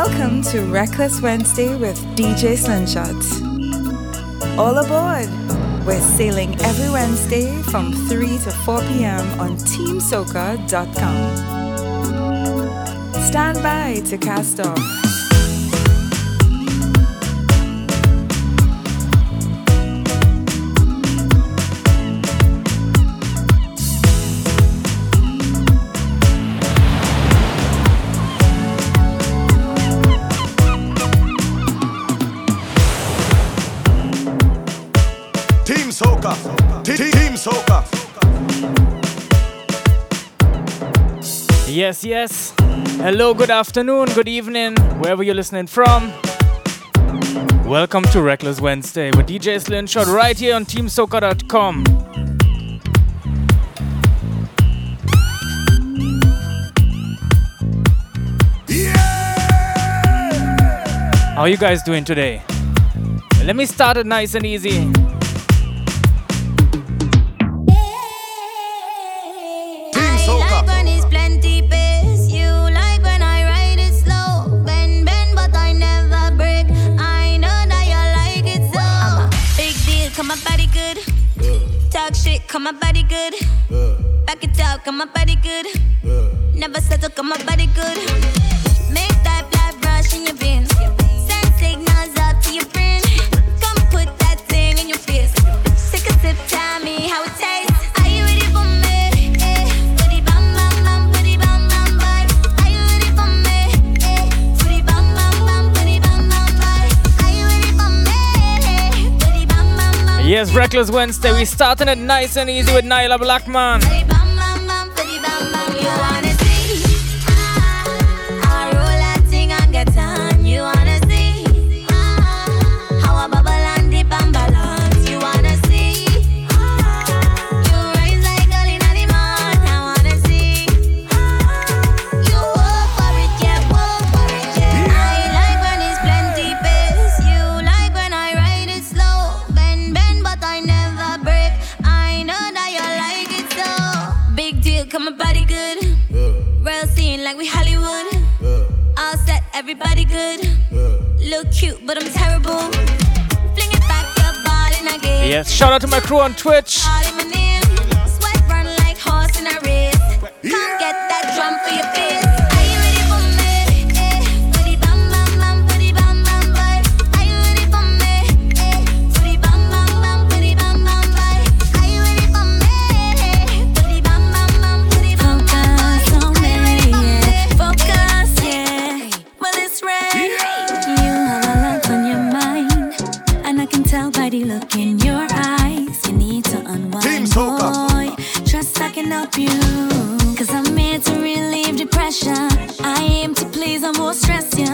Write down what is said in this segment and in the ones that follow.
Welcome to Reckless Wednesday with DJ Slingshot. All aboard! We're sailing every Wednesday from 3 to 4 p.m. on TeamSoca.com. Stand by to cast off. Yes, yes. Hello, good afternoon, good evening, wherever you're listening from. Welcome to Reckless Wednesday with DJ Slingshot right here on TeamSoca.com. How are you guys doing today? Let me start it nice and easy. Come my body good. Back it up, come my body good. Never settle, come my body good. Yes, Reckless Wednesday. We starting it nice and easy with Nailah Blackman. Yes, shout out to my crew on Twitch.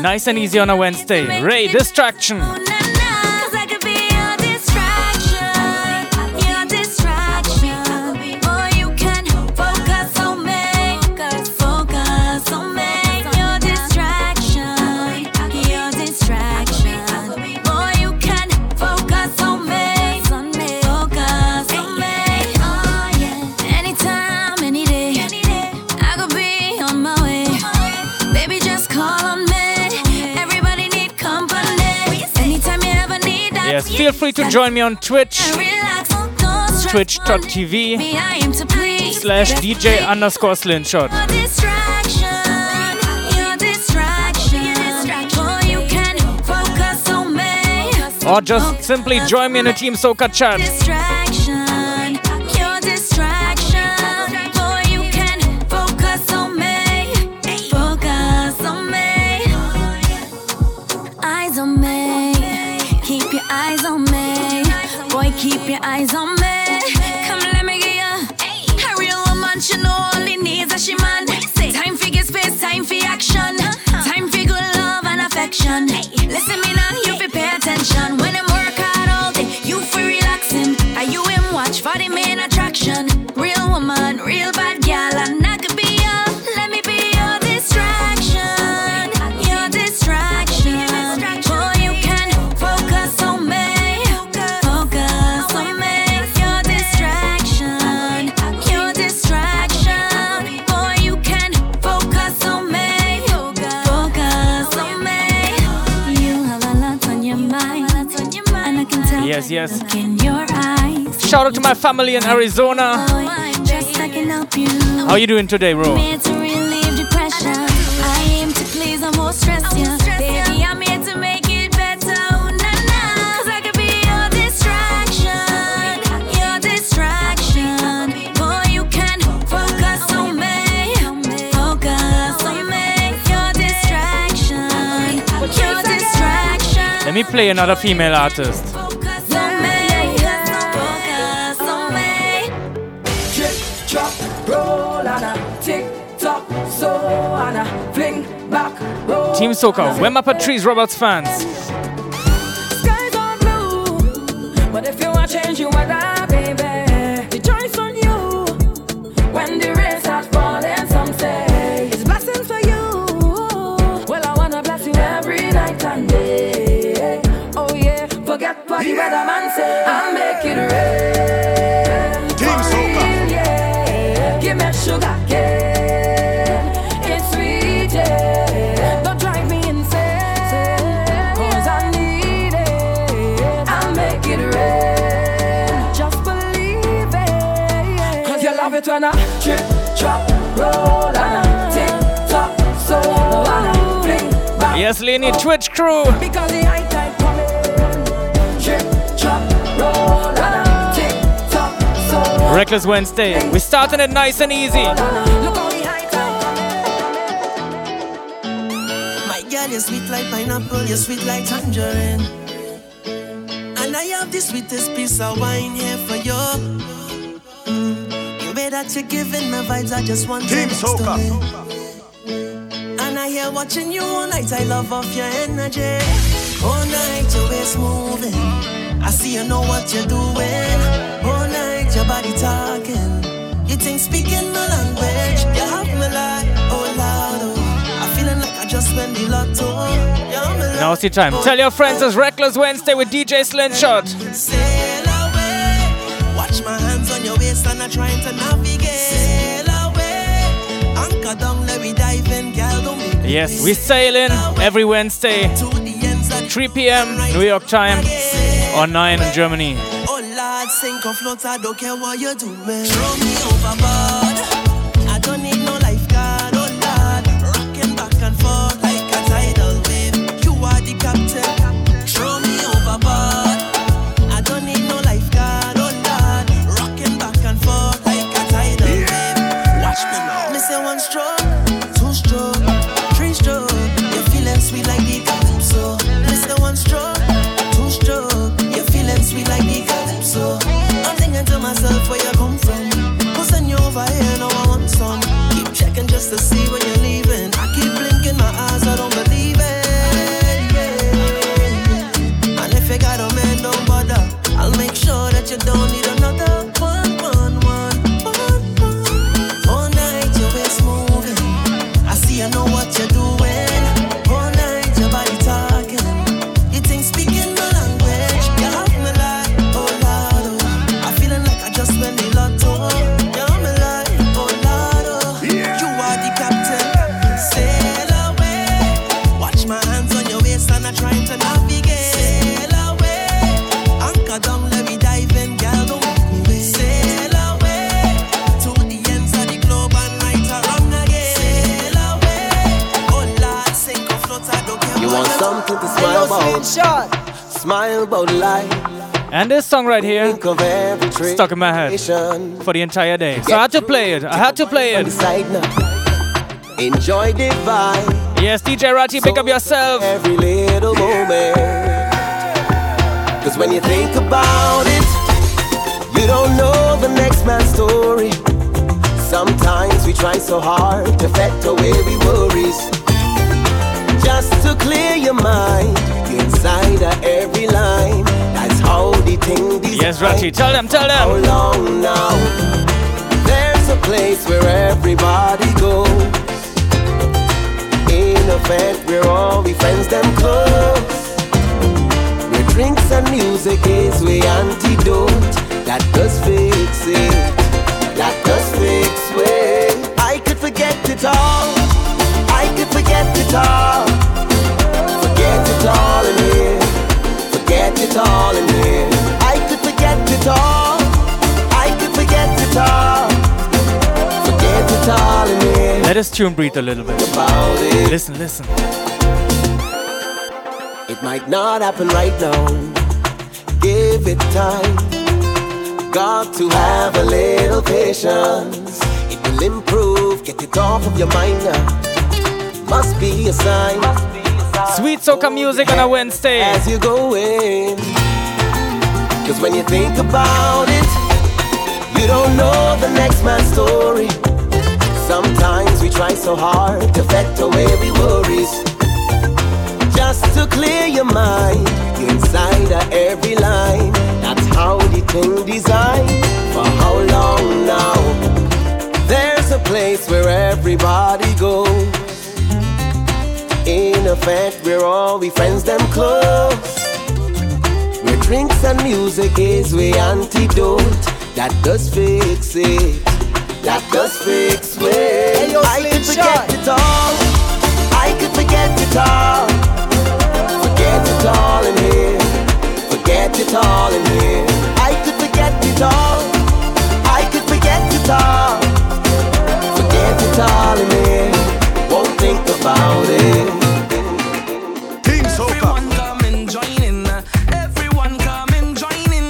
Nice and easy on a Wednesday. Ray, distraction. Feel free to join me on Twitch. Twitch.tv slash DJ underscore slingshot. Or just simply join me in the Team Soca chat. Your eyes on me. Come, let me get you a real woman. She know all he needs a she man. Time for get space, time for action. Uh-huh. Time for good love and affection. Listen me now, you fi pay attention. When yes. Shout out to my family in Arizona. How you doing today, bro? Let me play another female artist. Team Soca, where my Patrice Roberts fans? Yes, Lenny, Twitch crew. Because the high tide coming. Trip, drop, roll, and tick tock, so Reckless Wednesday. We're starting it nice and easy. Look how the high tide. My girl, you're sweet like pineapple, you're sweet like tangerine. And I have the sweetest piece of wine here for you. Mm. The way that you're giving me vibes, I just want you Team next to Soca. Watching you all night, I love off your energy. All night, your waist moving. I see you know what you're doing. All night, your body talking. You think speaking my language. You have me like, oh Lord, oh. I'm feeling like I just went the lotto. You have me like, Now's the time. oh, Tell your friends it's Reckless Wednesday with DJ Slingshot. Sail away. Watch my hands on your waist and I'm trying to navigate. Sail away. Anchor down, let me dive in, Yes, we're sailing every Wednesday, to the ends of the 3 p.m. New York time, or 9 in Germany. Oh Lord, sink or float, I don't care what you do, man. Throw me overboard. Song here Think of every trick. stuck in my head for the entire day. So I had to play it. I had to play it. Enjoy the vibe. Yes, DJ Ratty, pick up yourself. Every little moment. Cause when you think about it, you don't know the next man's story. Sometimes we try so hard to fet away we worries. Just to clear your mind inside of every line. How the thing designed. Yes, Ratty, tell them, tell How them. long now? There's a place where everybody goes. In a event where all we friends them close. Where drinks and music is the antidote. That does fix it. That does fix it. I could forget it all. I could forget it all. forget it all in here. I could forget it all. I could forget it all. Forget it all in here. Let us tune breathe a little bit. Listen, listen. It might not happen right now. Give it time. Got to have a little patience. It will improve. Get it off of your mind now. Must be a sign. Sweet soca music on a Wednesday. As you go in. Cause when you think about it, you don't know the next man's story. Sometimes we try so hard to fret away we worries. Just to clear your mind, inside of every line. That's how the thing designed. For how long now? There's a place where everybody goes in effect, we're all we friends, them close. Where drinks and music is we antidote. That does fix it. That does fix it. Yo, I could forget it all. I could forget it all. Forget it all in here. Forget it all in here.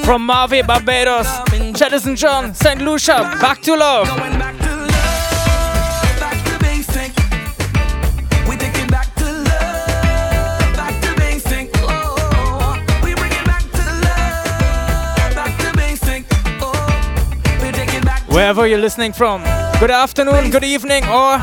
From Mavi, Barbados, Jadison John, St. Lucia, back to love. wherever you're listening from. Good afternoon, good evening, or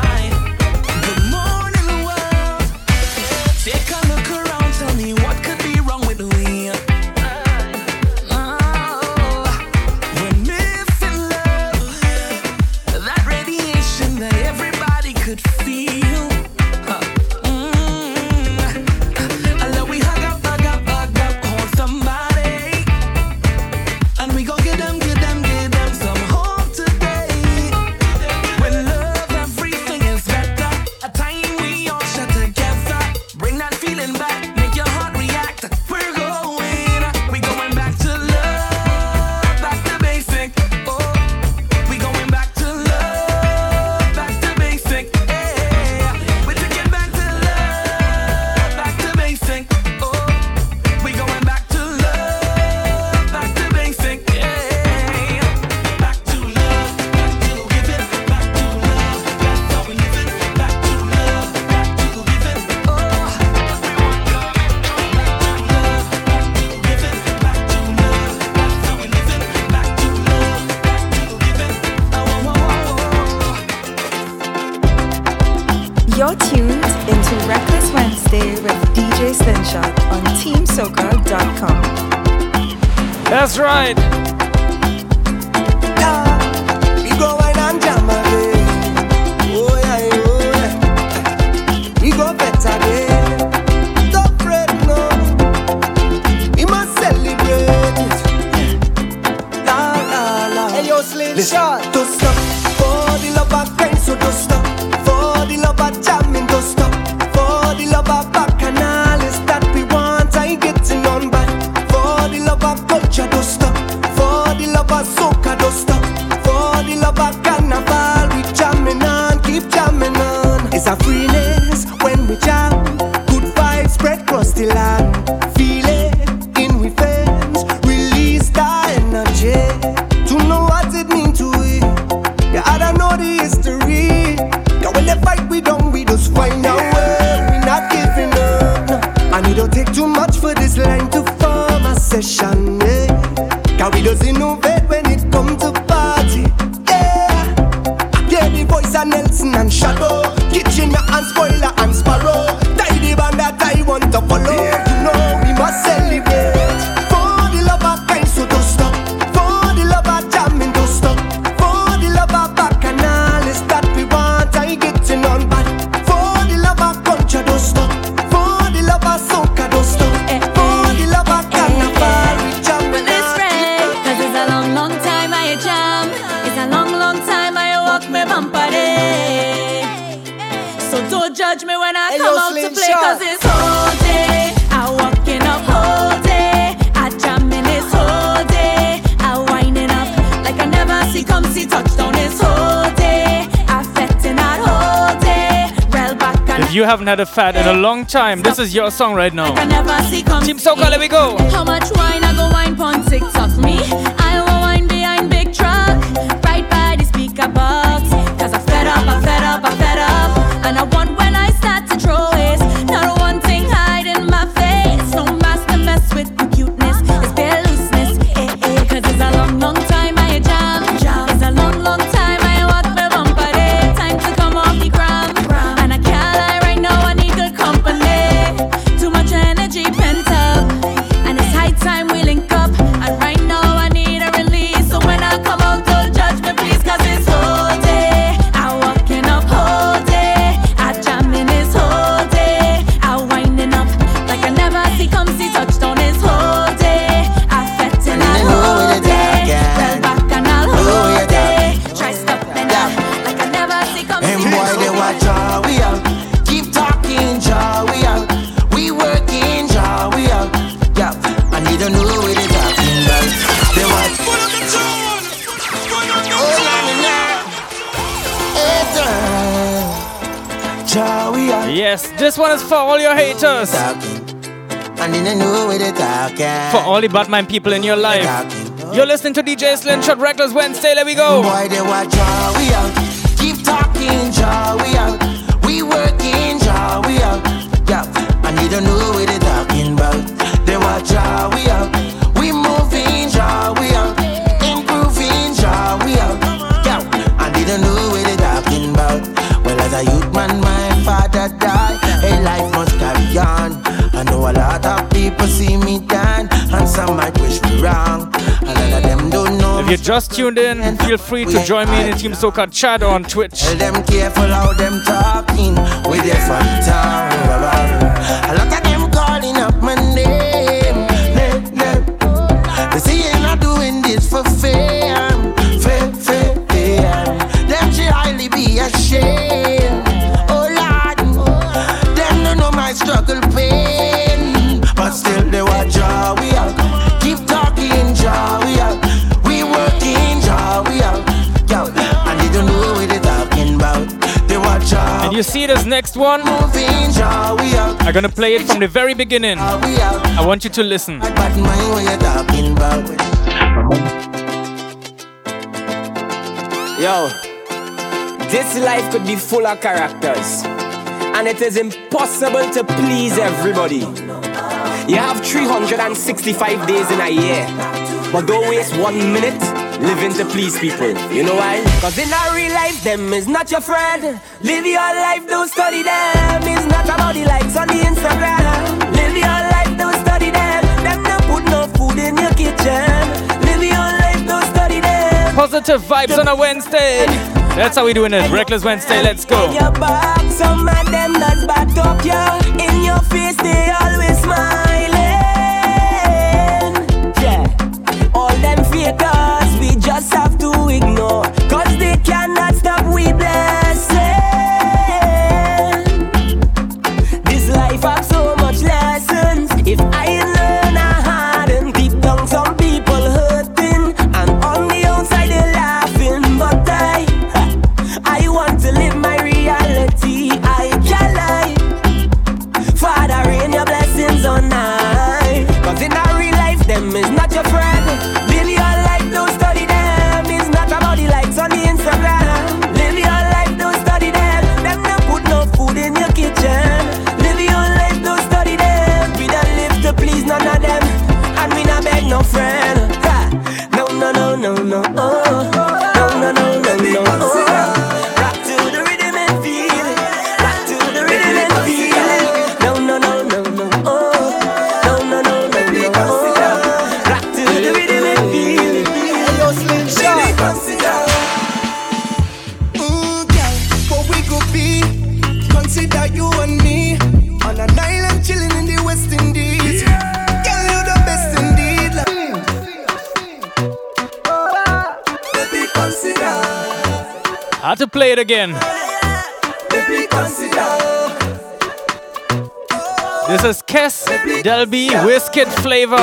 haven't had a fat in a long time, this is your song right now. I never see come Team Soca, let me go. How much wine I go wine pon TikTok me? This one is for all your haters. Talking. And they don't know what they talking. For all the Batman people in your life. Oh. You're listening to DJ Slingshot Reckless Wednesday. Let me go. Boy, they watch how we are. Keep talking, jaw we are. We working, jaw we are. Yeah, and they don't know what they talking about. They watch how we are. We moving, jaw we are. Improving, jaw we are. Yeah, and they don't know what they talking about. Well, as a youth man, my father died. Life must carry on. I know a lot of people see me down, and some might wish me wrong. A lot of them don't know. If you just tuned in, feel free to join me in the Team Soca chat on Twitch. Tell them careful how them talking with their fun tongue. A you see this next one? I'm gonna play it from the very beginning. I want you to listen. Yo, this life could be full of characters, and it is impossible to please everybody. You have 365 days in a year, but don't waste one minute living to please people. You know why? Cause in our real life, them is not your friend. Live your life, don't study them. It's not about the likes on the Instagram. Live your life, don't study them. Them don't put no food in your kitchen. Live your life, don't study them. Positive vibes on a Wednesday. That's how we doing it. Reckless Wednesday. Let's go. In your back, some of them back up. In your face, they always smiling. Had to play it again. This is Kes, Delby, Wizkid Flavor.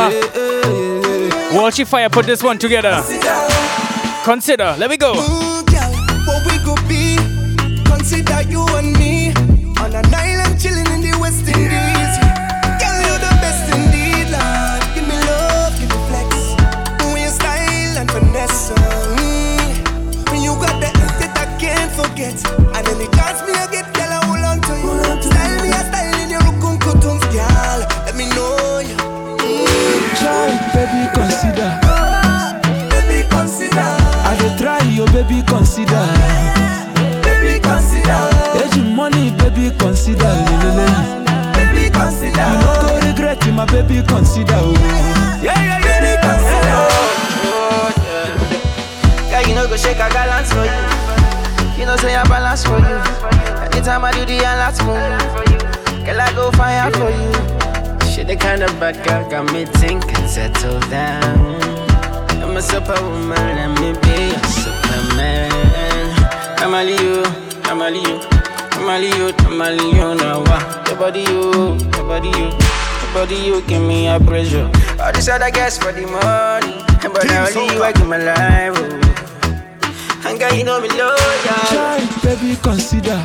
Walshy Fire put this one together. Consider. Let me go. my baby, consider. Oh. Yeah, yeah, yeah, baby, consider. Oh, oh, yeah. Girl, you know go shake a balance for you. You know say I balance for you. Anytime I do the last move, girl I go fire for you. She the kind of bad girl got me thinking, settle down. I'm a superwoman, let me be a superman. I'm a Leo, I'm a Leo, I'm a Leo, I'm a Leo now. Your body, you, your body, you body you give me a pressure. All this other guys for the money, but now only you I give my life. Oh. And girl, you know me loyal. Try, baby, consider.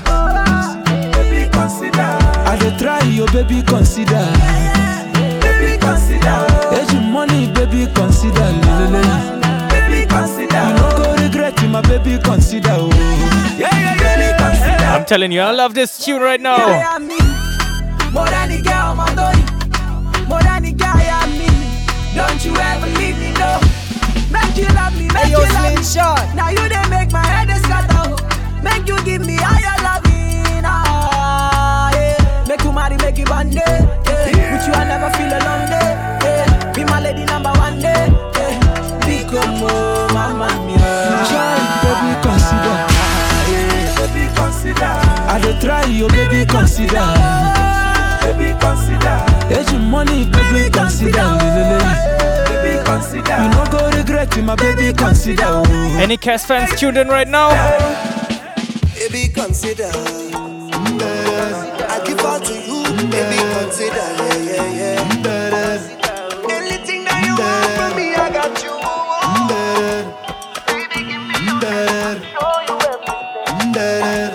Baby, consider. I dey try you, baby, consider. Baby, consider. Age money, baby, consider. Lelele. Baby, consider. You no go regret it, my baby, consider. Oh. Yeah, yeah, yeah. Baby, consider. I'm telling you, I love this tune right now. I am me. More than Don't you ever leave me, no. Make you love me, make Hey, you love me. Slingshot. Now you they make my head scatter. Make you give me higher loving. Ah, yeah. Make you marry, make you band yeah. With you I never feel alone day. Yeah. Be my lady number one day. Yeah. Mama mia. Try, baby, consider. Baby, consider. I dey try you, baby, consider. Baby, consider. Age money, consider. Baby, consider. You no go regret it, my baby, consider. Any Kes fans tuned in right now? Baby, consider. I give all to you, baby, consider. Yeah, yeah, yeah. Anything that you want from me, I got you. Baby, give me show you everything.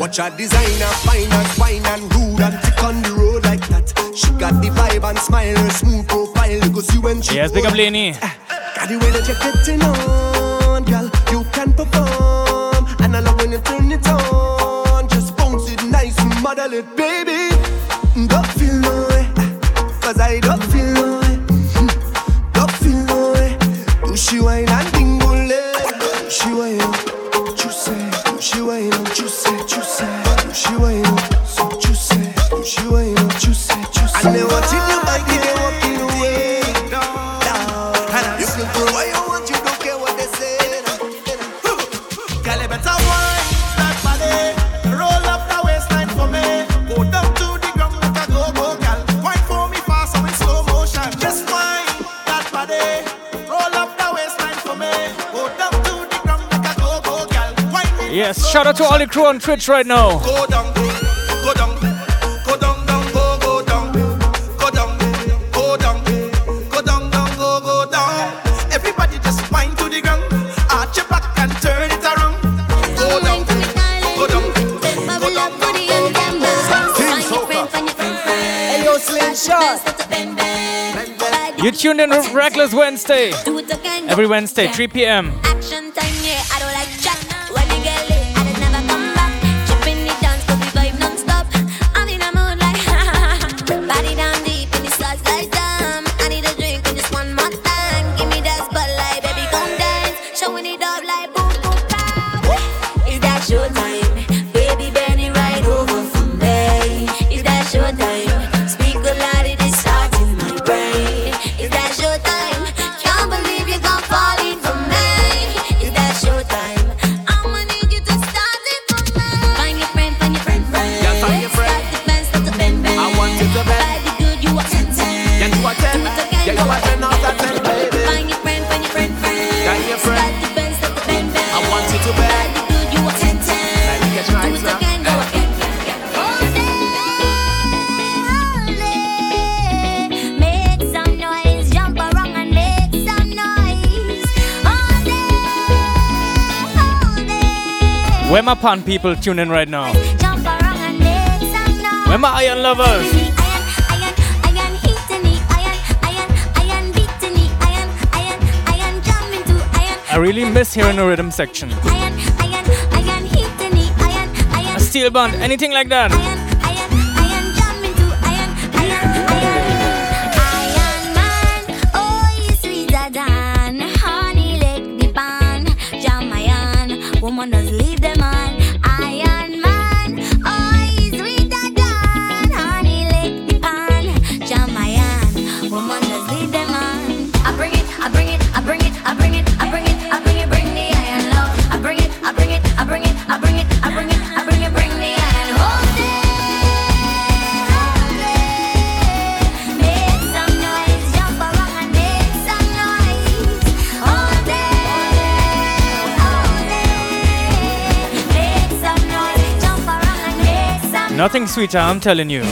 Watch a designer, fine and fine and rude and thick on the got the vibe and smile, smooth profile. You go see when she Yes, big up Lenny. Eh, got the way that you're getting on, girl. You can perform, and I love when you turn it on. Just bounce it nice model it, baby. The crew on Twitch right now. Go down, go down, go down, down, go, go down, go down, go down, go down, down, go, go down. Everybody just wine to the ground, arch your back and turn it around. Go down, go down, go down, down, go, go down. Hey, yo, Slingshot. You tuned in with Reckless Wednesday. Every Wednesday, 3 p.m. day. Where my pan people tune in right now? Where my iron lovers? I really miss hearing the rhythm section. A steel band, anything like that. Sweetie, I'm telling you.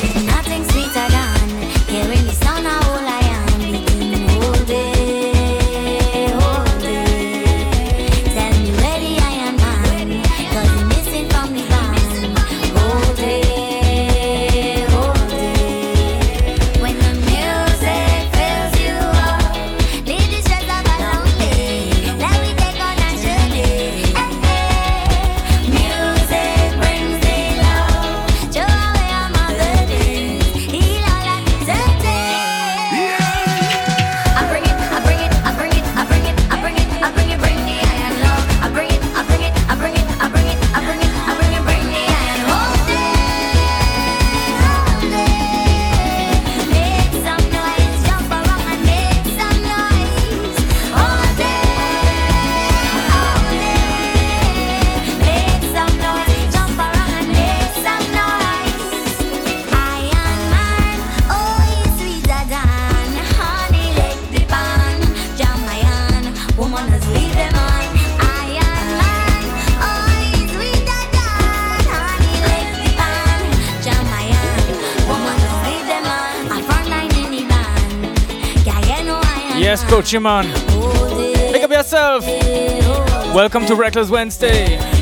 you, man. Pick up yourself. Welcome to Reckless Wednesday.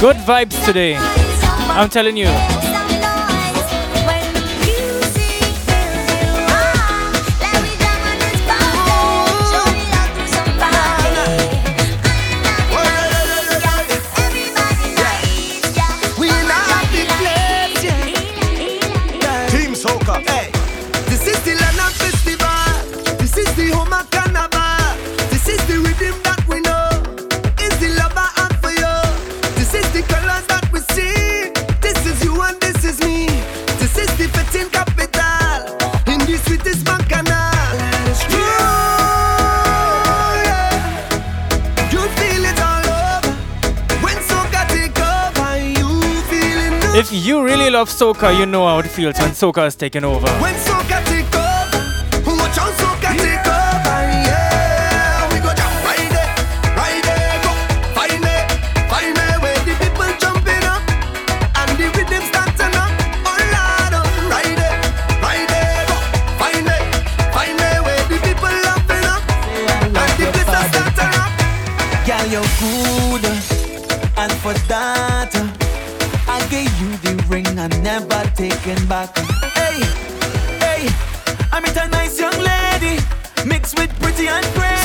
Good vibes today. I'm telling you. soca, you know how it feels when soca has taken over.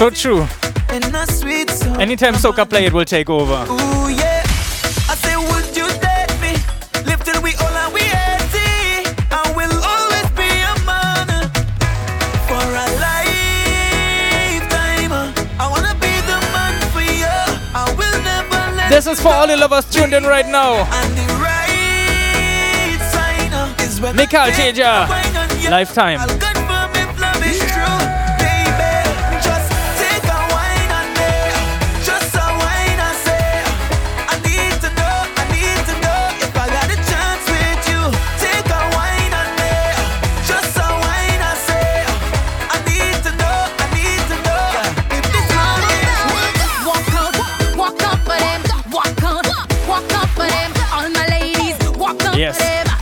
So true. Anytime soca play, it will take over. Ooh, yeah. I say, would you date me? Live till we all we 80. I will always be a man for a lifetime. I wanna be the man for you. I will never let This is for all the lovers tuned in right now. Right Mical Teja, Lifetime.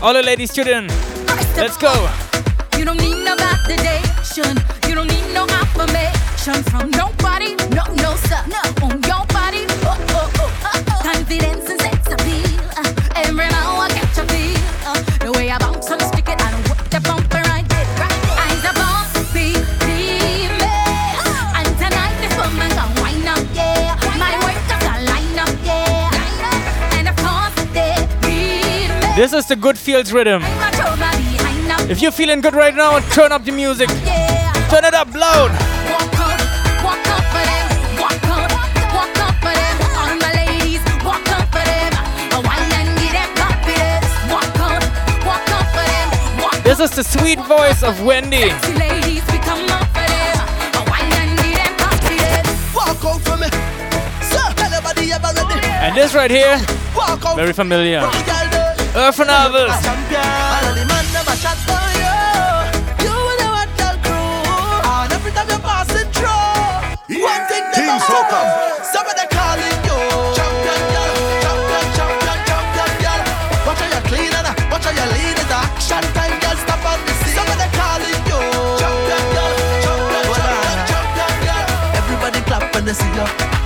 All the ladies, children, let's go. You don't need no validation. You don't need no affirmation from nobody. No, no, sir. No. On your body. Oh, oh, oh, oh, oh. Confidence and sex appeal. Uh, every now I catch a feel. Uh, the way I bounce on stick it, I don't the bumper right This is the good feels rhythm. If you're feeling good right now, turn up the music. Turn it up loud. This is the sweet voice of Wendy. And this right here, very familiar. Earth and Harvest. Team Soca. Somebody calling you. Champion girl, champion, champion, champion girl. Watch how you clean and watch how you lean. It's action time, girl. Stop on the scene. Somebody calling you. Champion girl, champion, champion, champion girl. Everybody clap when they see you.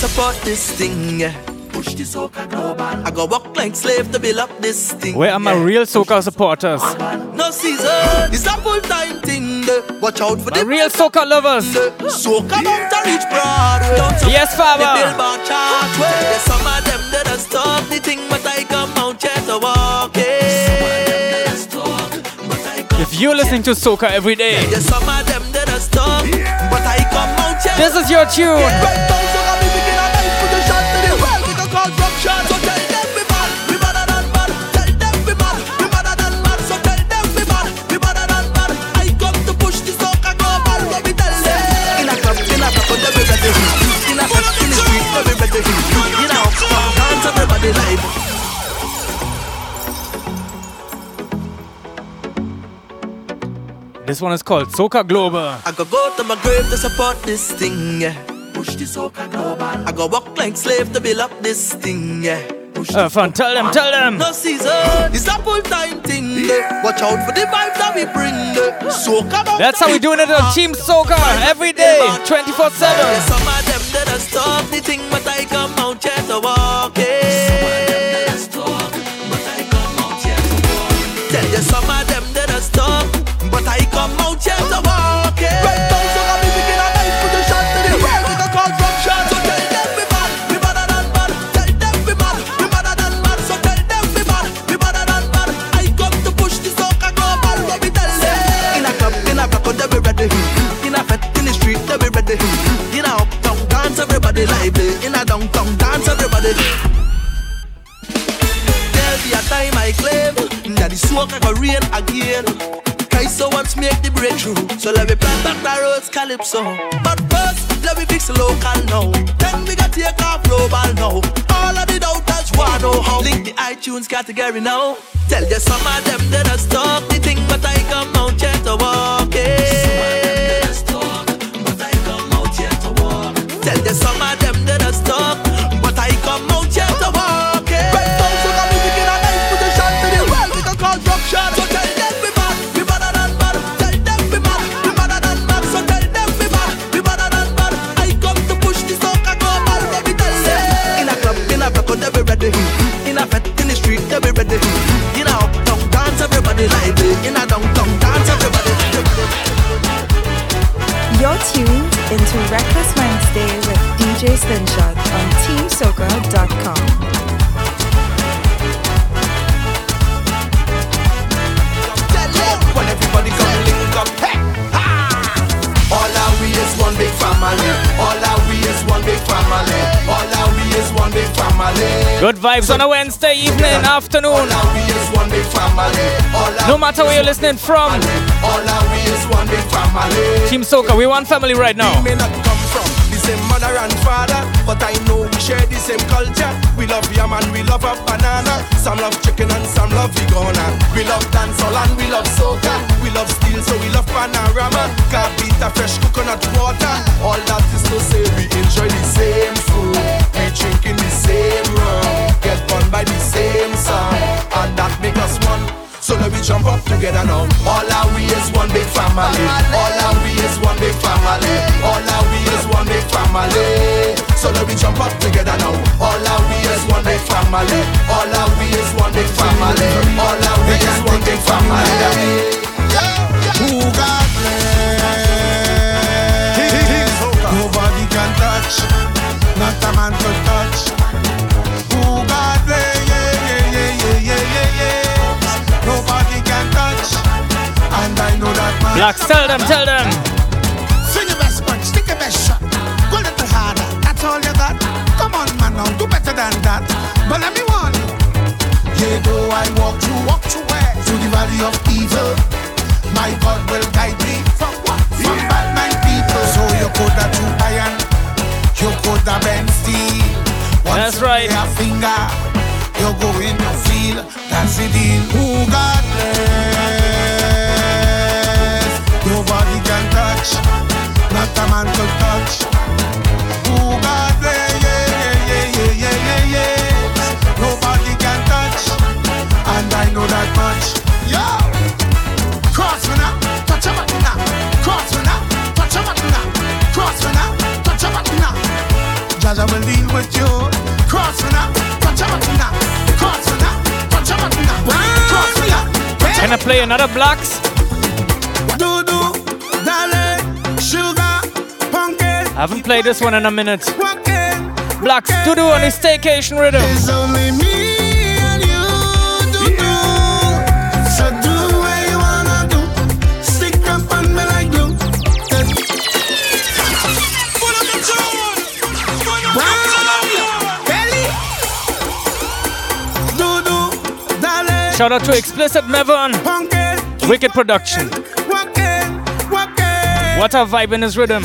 Support this thing, yeah. Push this soca global. I go walk like slave to build up this thing. Where are my real soca supporters? No season, it's a full time thing. Watch out for My the real soca lovers. Soca bound to reach Broadway. Down to Yes, The Father. Billboard chart. There's some of them that have stopped the thing, but I come out yet to walk it. If you're listening to soca every day, There's some of them that have stopped, but I come out yet. this is your tune. Right dance everybody. This one is called Soca Global. I go go to my grave to support this thing, yeah. Push the soca global. I go walk like slave to build up this thing, yeah. Push Uh, fun, tell them, tell them. No season, it's a full time thing. Yeah. Watch out for the vibes that we bring. Yeah. Soca That's how we reach doing it on Team Soca every day, 24 7. Some of them that have stopped the thing, but I come out yet to walk it. Everybody lively. In a downtown dance, everybody. There'll be a time I claim that the smoke go rain again. Christ so wants make the breakthrough. So let me plant back the roads calypso. But first, let me fix the local now. Then we got take off global now. All of the doubters wanna know how. Link the iTunes category now. Tell you some of them that are stuck the thing, but I come out yet to walk it. Tell you some of them that Reckless Wednesday with DJ Slingshot on TeamSoca.com. When everybody come link up, hey, ha! All our we is one big family. All one big family. All our we is one big family. Good vibes on a Wednesday evening, afternoon. All our we is one big family. All No matter where you're listening from, all our we is one big family. Team Soca, we one family right now. We may not come from the same mother and father, but I know we share the same culture. We love yam and we love a banana. Some love chicken and some love vegana. We love dancehall and we love soca. We love steel, so we love panorama. Carpita, fresh coconut water. All that is to say we enjoy the same food. We drinking the same rum. Get fun by the same song. And that make us one. So let me jump up together now. All our we is one big family. All our we is one big family. All our we is one big family. So let me jump up together now. All our we is one big family. All our we is one big family. All our we is one big family. Who got blessed? Nobody can touch, not a man could touch. Who got blessed? Yeah, yeah, yeah, yeah, yeah, yeah, yeah. Nobody can touch, and I know that man. Blaxx, tell them, tell them. Sing your best punch, stick your best shot. Go a little harder, that's all you got. Come on, man, now do better than that. But let me warn you. Yeah, though I walk through, walk through where? Through the valley of evil. My God will guide me from what? From bad mind people. So you could have two iron, you could have been steel. Once That's right. a finger, with you. Cross me touch a button now. Cross me now, touch a button now. Cross me now. Can I play another Blaxx? Do do, darling, sugar, pumpkin, I haven't played this one in a minute. Blaxx, to do on his staycation rhythm. Shout out to Explicit Mevon. Wicked production. What a vibe in his rhythm.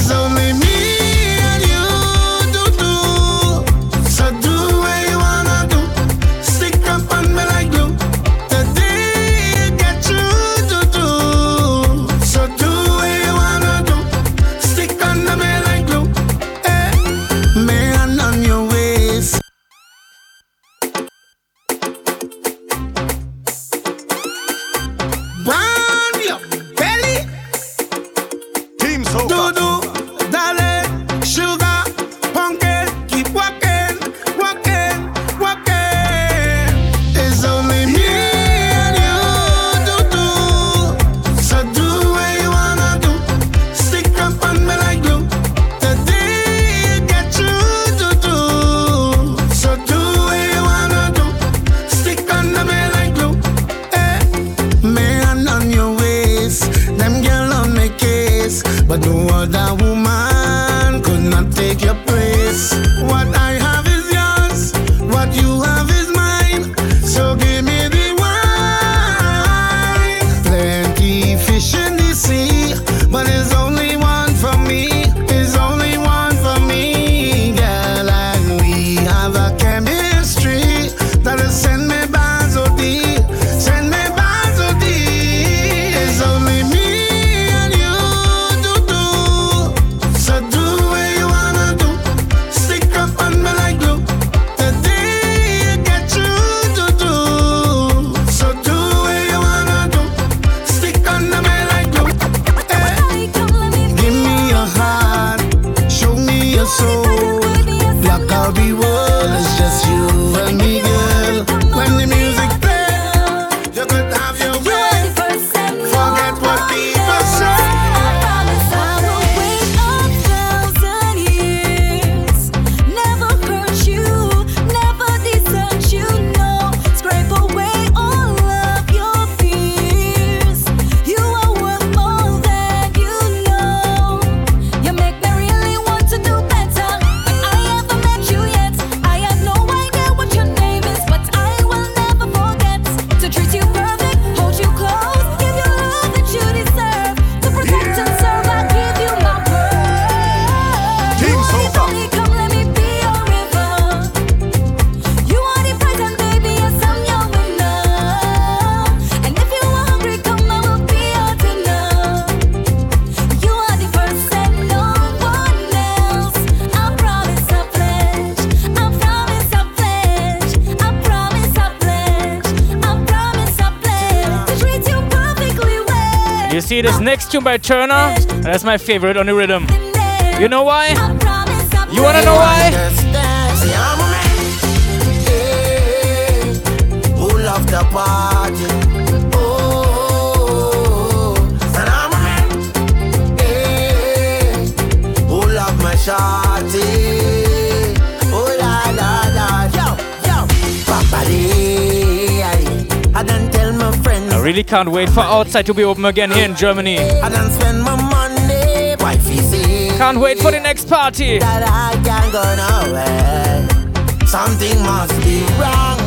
Tune by Turner, that's my favorite on the rhythm. You know why? You wanna know why? The party? Oh, I really can't wait for outside to be open again here in Germany. I done spend my money. Can't wait for the next party. that I can't go nowhere. Something must be wrong.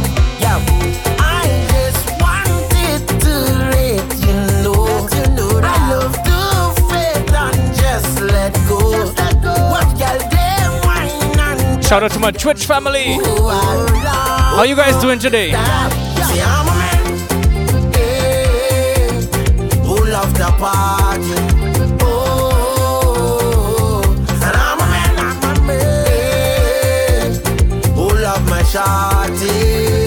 Yeah, I just wanted to let you know. I love to faith and just let go. What girl them wine Shout out to my Twitch family. who I How you guys doing today? Love the party. Oh, and I'm a man, I'm a man who love my shawty.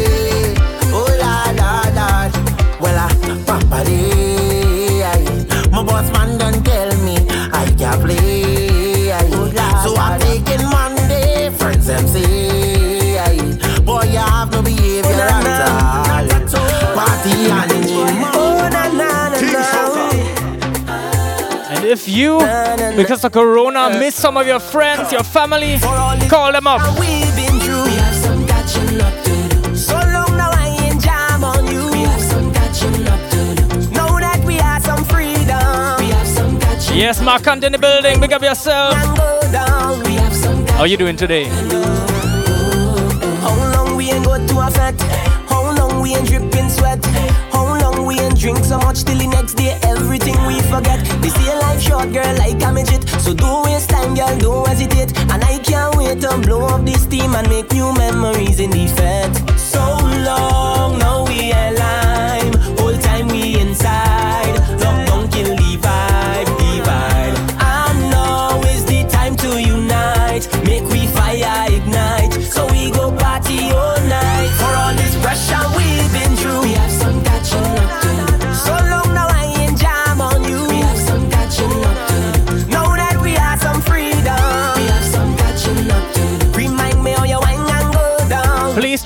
If you, because of Corona, miss some of your friends, your family, call them up. Yes, Markant in the building. Big up yourself. How you doing today? How long we ain't go to a fete? How long we ain't dripping sweat? How long we ain't drink so much till the next day everything we forget? This year life short, girl, like a midget. So don't waste time, girl, don't hesitate. And I can't wait to blow up this steam and make new memories in the fete. So long, now we align.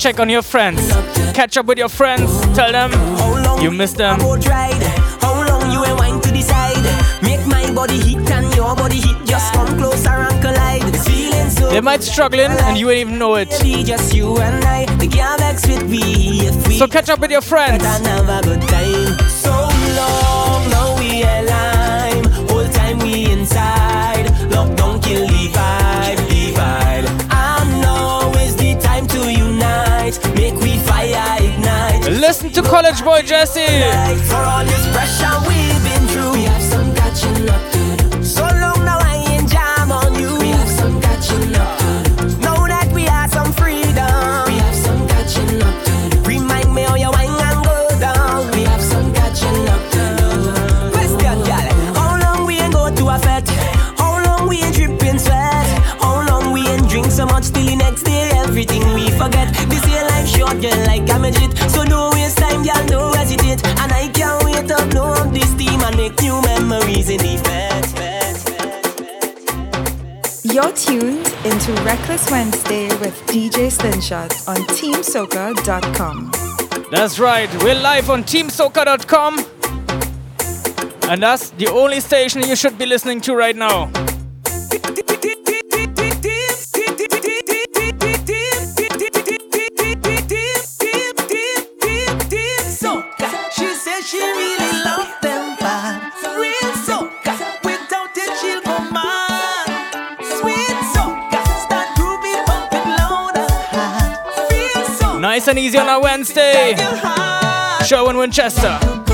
Check on your friends. Catch up with your friends. Tell them you miss them. How long you ain't wine to the side? Make my body hit and your body hit. Just come closer and collide. So They might struggling and you ain't even know it. Just you and I. The with me So catch up with your friends. Listen to College Boy Jesse. New memories in the. You're tuned into Reckless Wednesday with DJ Slingshot on TeamSoca.com. That's right. We're live on TeamSoca.com. And that's the only station you should be listening to right now. Nice and easy on a Wednesday. Show in Winchester.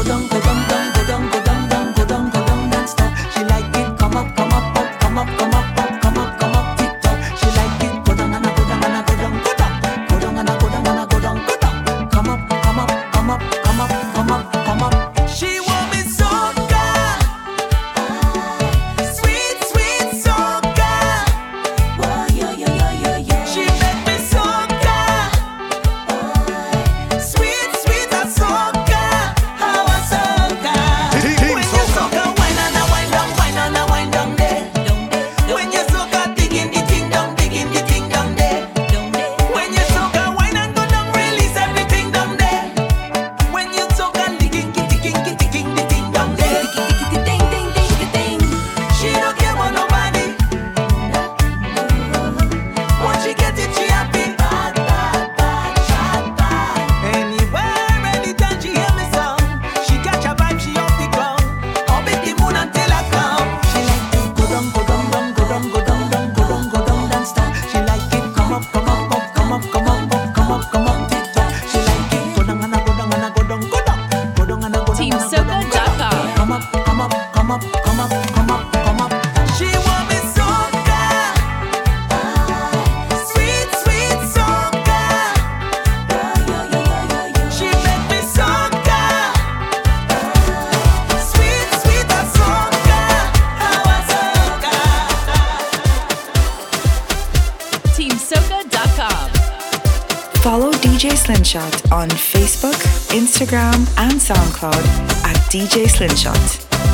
Slingshot.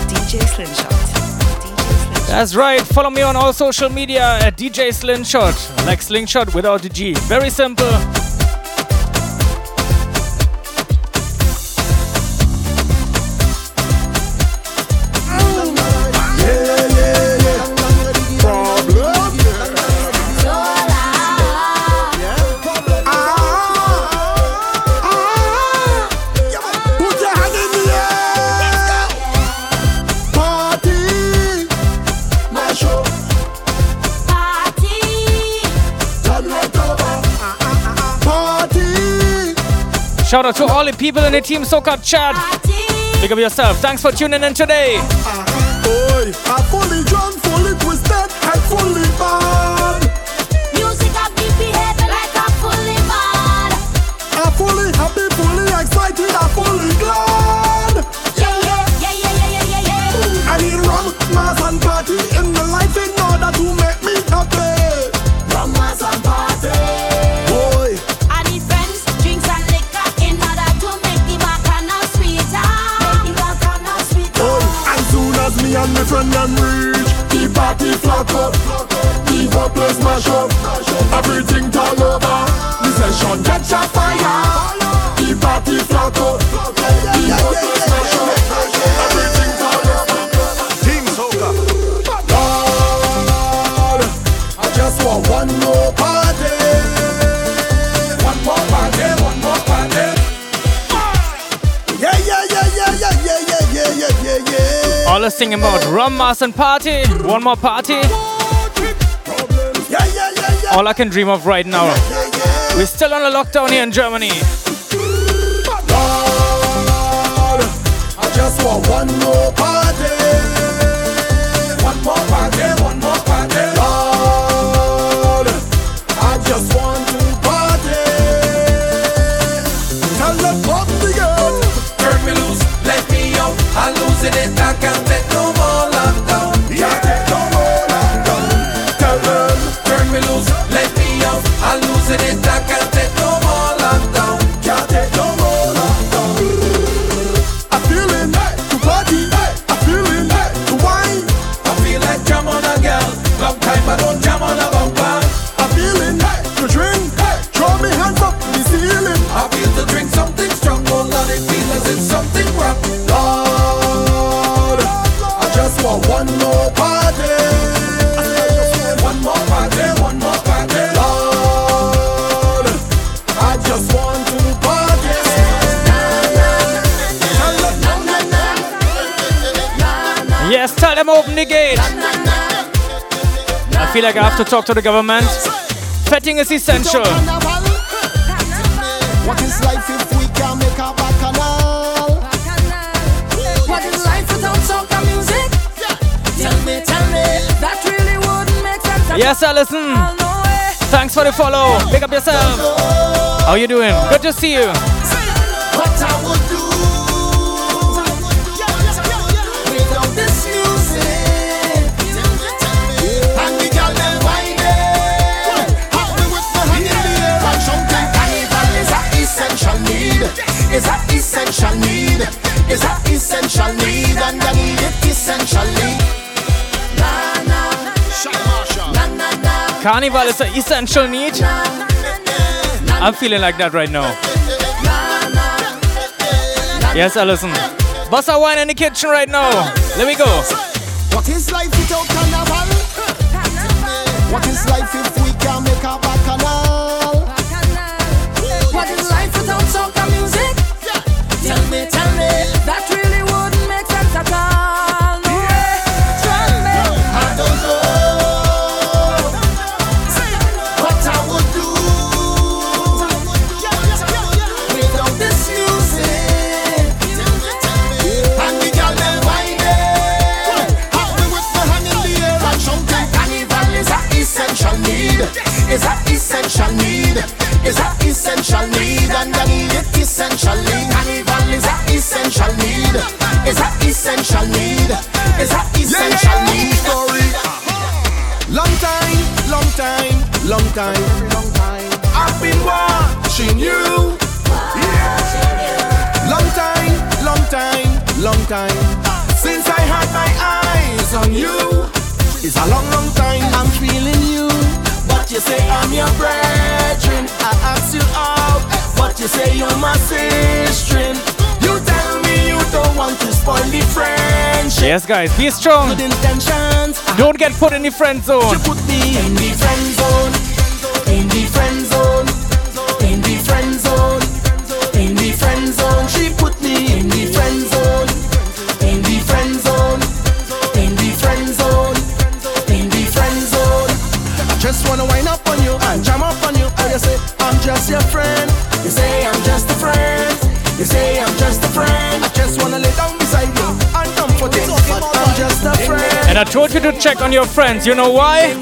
DJ Slingshot. That's right. Follow me on all social media at DJ Slingshot, like Slingshot without the G. Very simple. Shout out to all the people in the Team Soca chat. Pick up yourself. Thanks for tuning in today. Mash up, everything turn over. The session catch a fire, the party flock up, the whole place mash up, everything turn over. Team Soca. Lord, I just want one more party, one more party, one more party. Yeah, yeah, yeah, yeah, yeah, yeah, yeah, yeah, yeah, yeah. All us singing about rum, mass, and party. One more party. All I can dream of right now. We're still on a lockdown here in Germany. Lord, them open the gate. I feel like I have to talk to the government. Fetting is essential. What is life if we can make a bacchanal? What is life without soca music? Tell me, tell me, that really wouldn't make sense. Yes, Alison. Thanks for the follow. Pick up yourself. How you doing? Good to see you. Essential need. Is a essential need, and I need it essentially. Na na, na na na. Carnival is an essential need. I'm feeling like that right now. Yes, Alison. Bust a wine in the kitchen right now. Let me go. What is life without carnival? What is life if we can't make a bacchanal? What is life essential need. Carnival is an essential need. It's an essential need. It's an essential need. Story. Long time, long time, long time. Long time. I've been watching you. Yeah. Long time, long time, long time. Since I had my eyes on you. It's a long, long time. I'm feeling you. But you say I'm your brethren. I ask you out. But you say you're my sister. You tell me you don't want to spoil the friendship. Yes, guys, be strong. Don't get put in the friend zone. And I told you to check on your friends. You know why?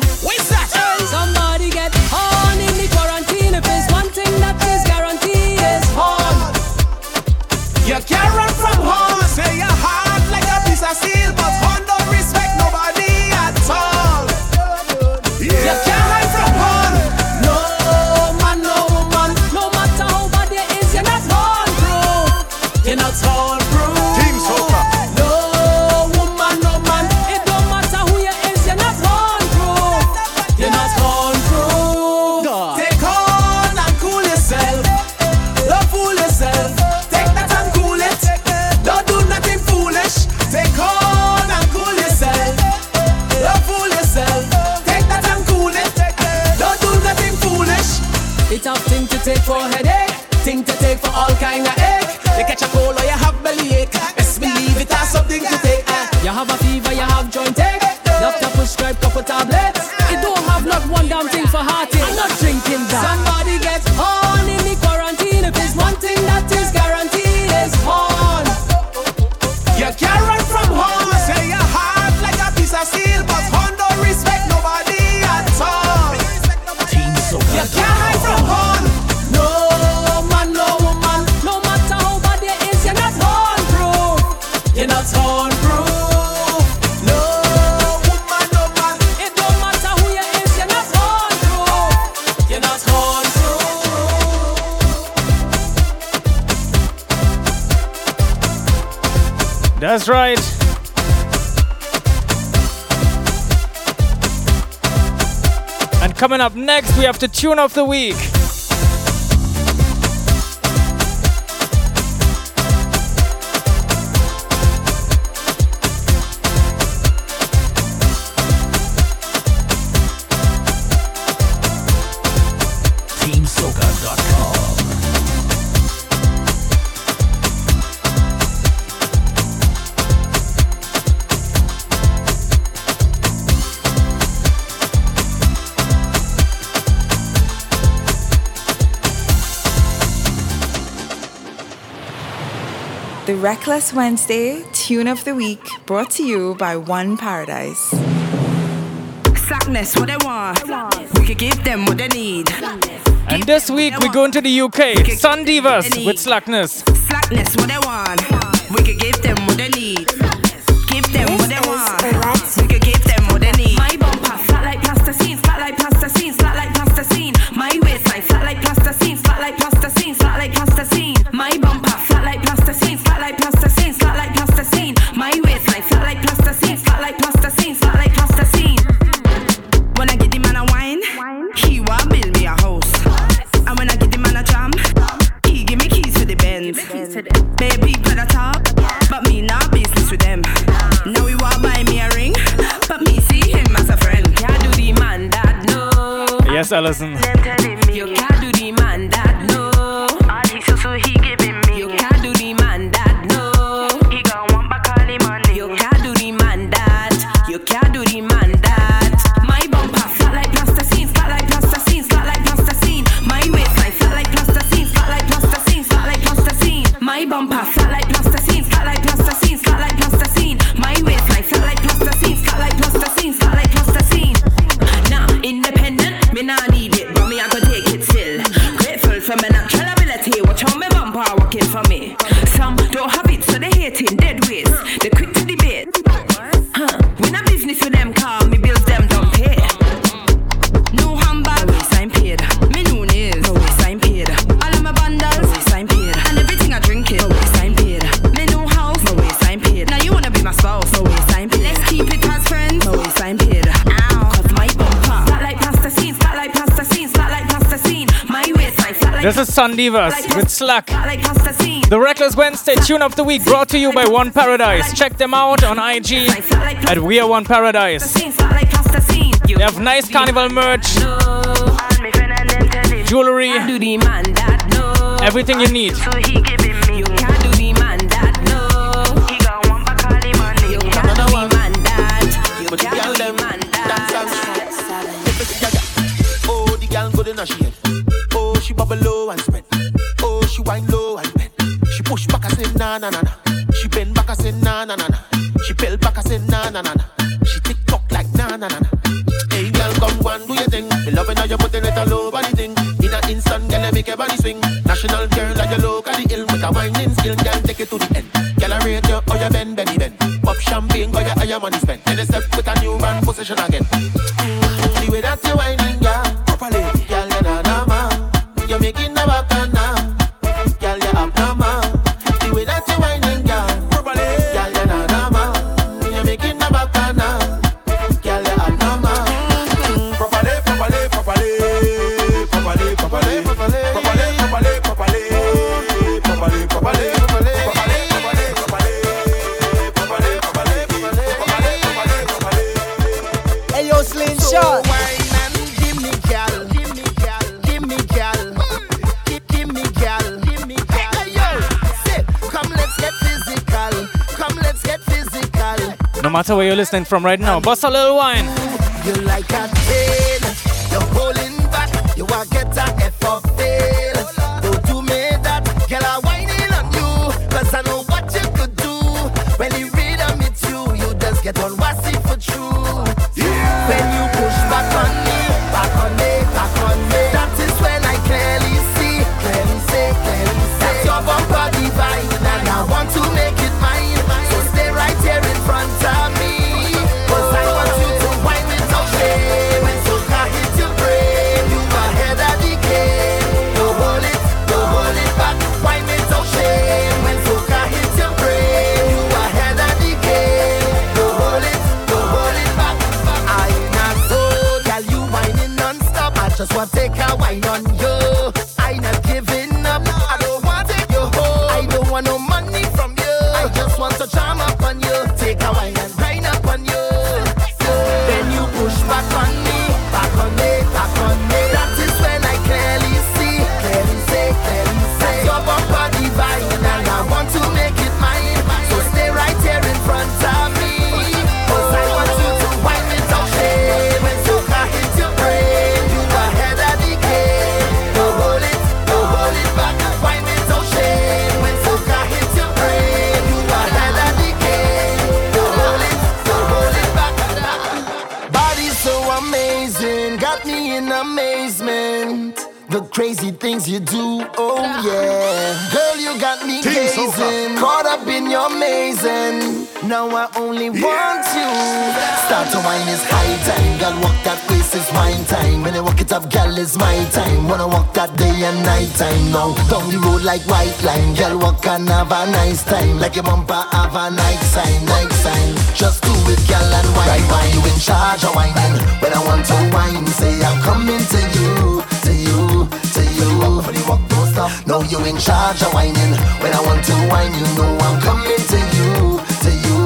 Coming up next, we have the tune of the week. Reckless Wednesday Tune of the Week brought to you by One Paradise. Slackness, what they want. We give them what they need. And this week we're going to the UK. Sun Divas with Slackness. Slackness, what they want. Ellison. Sun Divas with Slack. The Reckless Wednesday tune of the week brought to you by One Paradise. Check them out on IG at We Are One Paradise. They have nice carnival merch, jewelry, everything you need. But the girl them dance and Oh, the girl good in she loving how you putting it all over the thing. In an instant, girl, you make your body swing. National girl, like you locally ill with a whining skill, girl, take it to the end. Girl, I rate you, oh you bend, benny bend. Pop champagne, go your higher money spent. Then you step with a new man position again. Matter where you're listening from right now, bust a little wine. Things you do, oh yeah. Girl, you got me Team gazing, Soca. caught up in your mazing. Now I only want you. Start to wine is high time, girl. Walk that face is wine time. When I walk it up, girl, it's my time. Wanna walk that day and night time. Now down the road like white line, girl. Walk and have a nice time. Like your bumper have a night sign, night sign. Just do it, girl, and wine. Right, wine. You in charge of whining. When I want to wine, say I'm coming to you, to you, to you. Walk, walk, don't stop. Now you in charge of whining. When I want to wine, you know I'm coming to you, to you,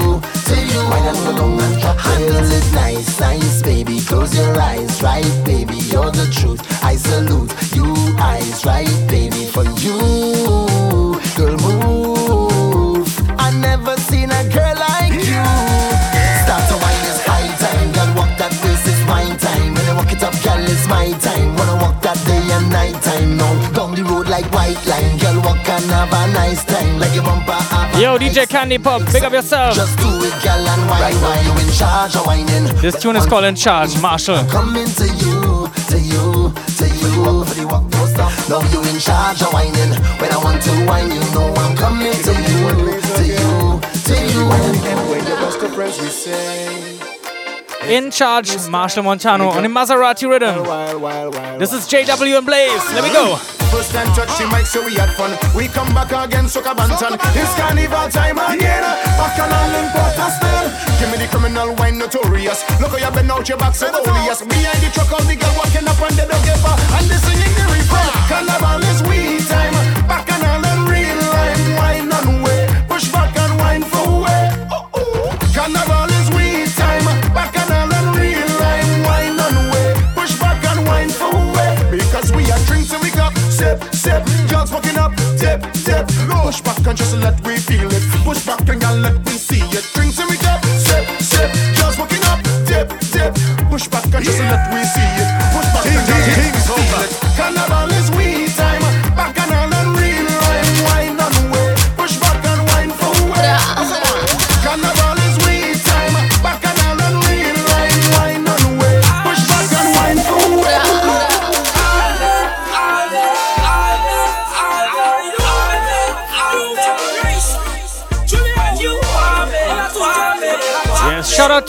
to you. Wine and go down and drop Handle it nice, nice, baby. Close your eyes, right, baby. You're the truth. I salute you, eyes, right, baby. For you, girl, move. I never seen a girl like you. Start to wine is high time, girl. Walk that face is wine time. When I walk it up, girl, it's my time. And have a nice time, like your bumper have a Yo, DJ Candy Pop, big up yourself. Just do it, girl, and wine. Right, wine. You in charge of whining. This tune is called In Charge, Machel. Coming to you, to you, to you. Walk walk, don't stop. Now you in charge of whining. When I want to wine, you know I'm coming to you, to you, to you. When your best of friends we say In Charge, Machel Montano on the Maserati rhythm. This is JW and Blaze. Let me go. First time touch the mic so we had fun. We come back again, Soca Banton It's carnival time again. Back on all in Port Aston Give me the criminal wine notorious. Look how you been out your back so obvious Behind the truck all the girl walking up on the dog And they singing the refrain. Carnival is Cause sip. Girls walking up, dip, dip. Push back and just let we feel it. Push back and girl, let me see it. Drinks and we got sip, sip. Girls walking up, dip, dip. Push back and just let we see it.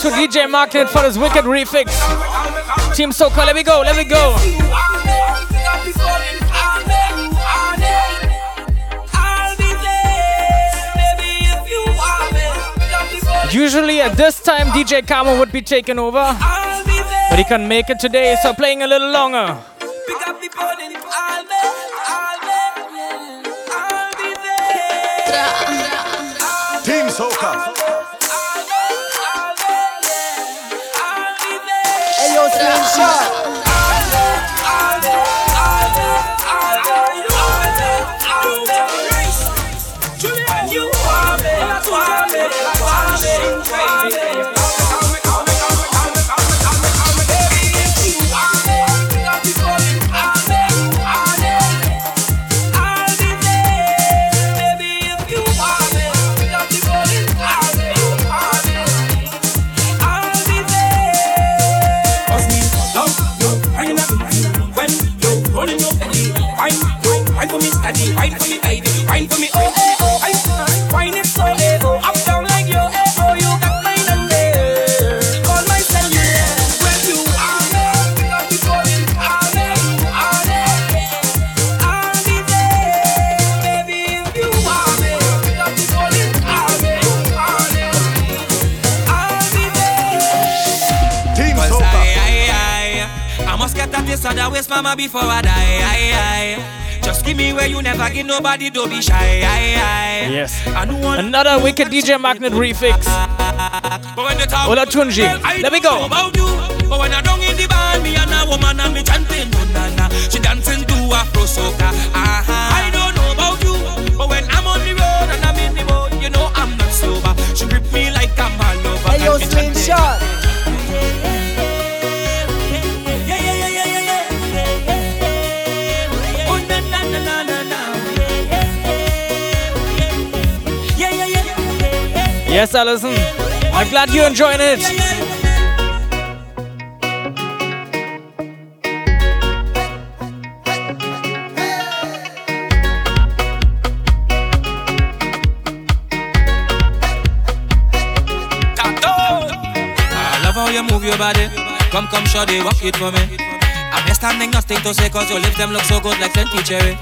To DJ Market for his wicked refix. Team Soca, let me go, let me go. Usually at this time, DJ Kamo would be taking over, but he can't make it today, so playing a little longer. Team Soca. Slingshot. Mama, before I die. I, I, just give me where you never give nobody, don't be shy. I, I, Yes. I don't Another wicked DJ Magnet refix. But when they talk Olatunji, let me go. about you. But when I don't in the band, me and a woman and me chanting, no, na, na. She dancing to Afro soca. Uh-huh. I don't know about you. But when I'm on the road and I'm in the boat, you know I'm not sober. She grip me like I'm all over. Hey, yo, and me Yes, Alison. I'm glad you're enjoying it. I love how you move your body. Come, come, shawty, walk it for me. I'm just standing nothing to say cause your lips them look so good like Fenty Cherry.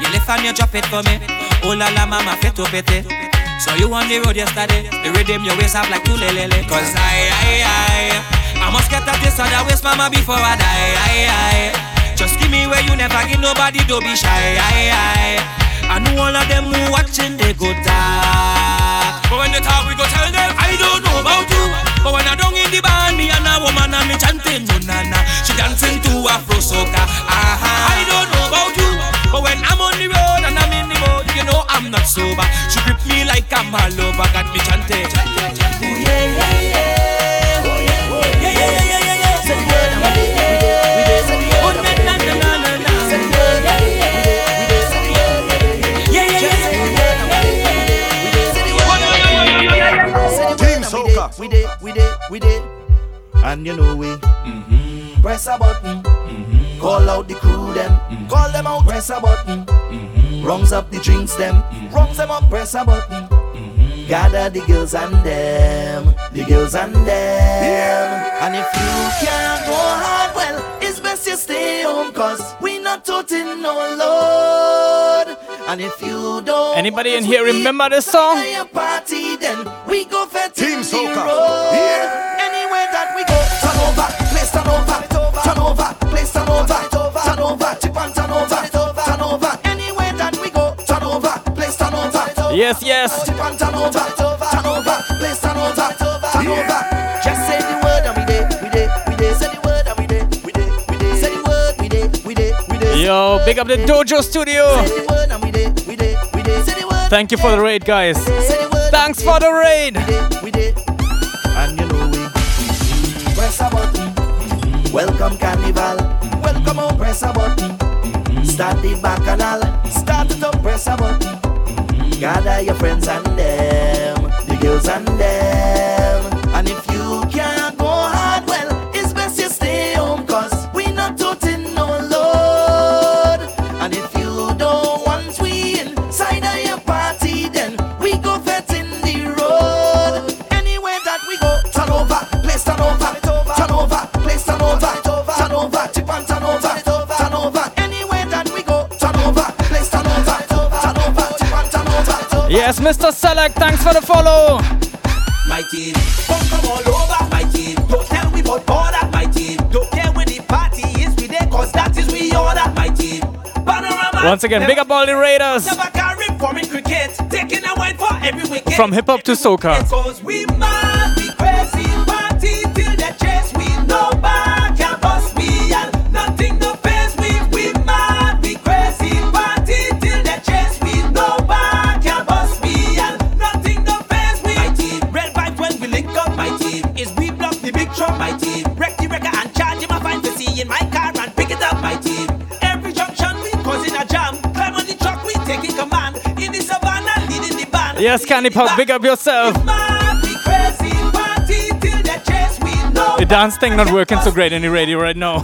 You lift and you drop it for me. Oh la la mama, fit to pity. So you on the road yesterday. The rhythm your waist up like two lele. Cause I, I, I, I must get taste of the waist mama before I die. I, I, just give me where you never give nobody, don't be shy. I, I, I know all of them who watching they go dark. But when they talk, we go tell them I don't know about you. But when I don't in the band, me and a woman me chanting, no na na. She dancing to Afro soca. Uh-huh. I don't know about you. But when I'm on the road and I'm in the mood, you know I'm not sober. She grip me like I'm all over, got me chanting. Yeah, yeah, yeah. We did, we did, we did. Say the word and we did, we did, we did. Say the word and. Yeah, yeah, yeah. Say the word we did, we did. Say the word we did, we did, we did. You know we mm-hmm. press a button, mm-hmm. call out the crew them, mm-hmm. call them out, press a button, rungs up the drinks them, rungs them up, press a button, gather the girls and them, the girls and them. Yeah. And if you can't go hard, well, it's best you stay home, cause we not toting no load. And if you don't Anybody in here remember this song? party, then we go for Team the Soca. road. Yeah. We did. Yo, big up the Dojo Studio. Thank you for the raid, guys. Thanks for the raid. And you know we press. Welcome carnival. Welcome on press a button. Start the bacchanal. Start it up, press a button. Gather your friends and them, the girls and them. Yes, Mr. Select, thanks for the follow. My team, come come all over. My team, don't tell me about. My team, don't care the party is, we there, cause that is we order. My team, panorama. Once again, big up all the raiders. Never carry for in cricket, taking a wine for every wicket. From hip hop to soca. Cause we mad, Yes, Candy Pop, big up yourself. The dance thing not working so great in the radio right now.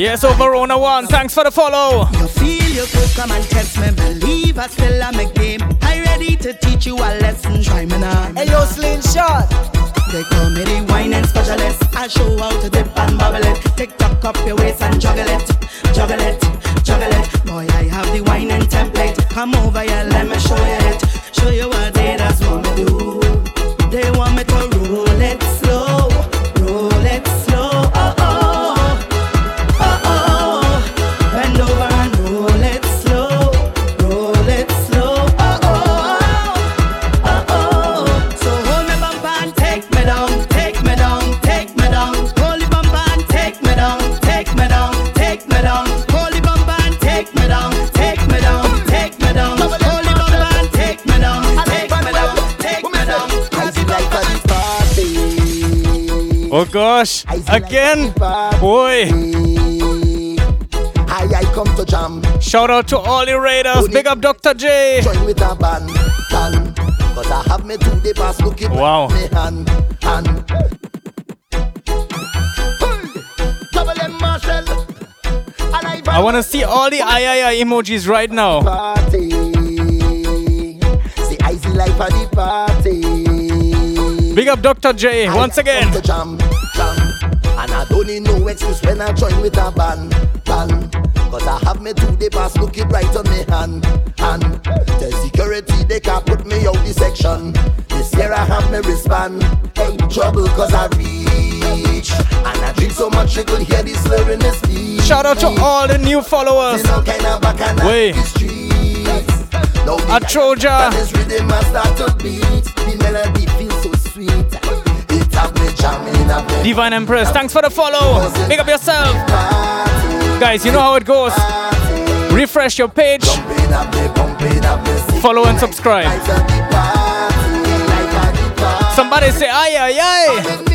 Yes, over on a one. Thanks for the follow. You feel you could come and test me. Believe I still am a game. I ready to teach you a lesson. Try me now. Hey, yo, slingshot. They call me the wine and specialist. I show how to dip and bubble it. Tick tock up your waist and juggle it, juggle it, juggle it. Boy, I have the wine and template. Come over here, let me show you Gosh, again, boy. I, I come to jam. Shout out to all the raiders. Big up Dr. J. Join with a band, band. Cause I have me to the pass looking Wow. me hand, hand. Double M Marshall. And I want to see all the I emojis right now. party. See, I see life at the party. Big up Dr. J once again. To jam, jam. And I don't need no excuse when I join with a band, band. Cause I have me to the pass looking right on me hand, hand. The security, they can't put me out the section. This year I have me wristband. Hey, trouble cause I reach. And I drink so much you could hear the slur in the speech. Shout out to all the new followers. Way. A Troja. This rhythm I start to beat. The melody Divine Empress, thanks for the follow. Big up yourself. Guys, you know how it goes. Refresh your page, follow and subscribe. Somebody say aye aye aye.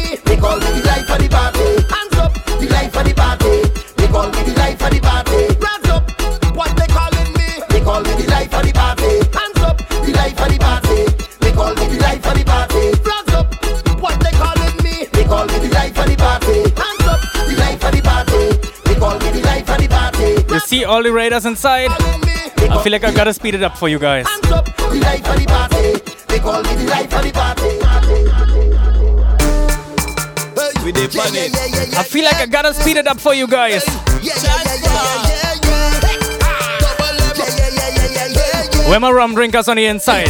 See all the raiders inside? I feel like I gotta speed it up for you guys. Hands up, the life of the party. They call me the life of the party. We dey dip. I feel like I gotta speed it up for you guys. Where my rum drinkers on the inside?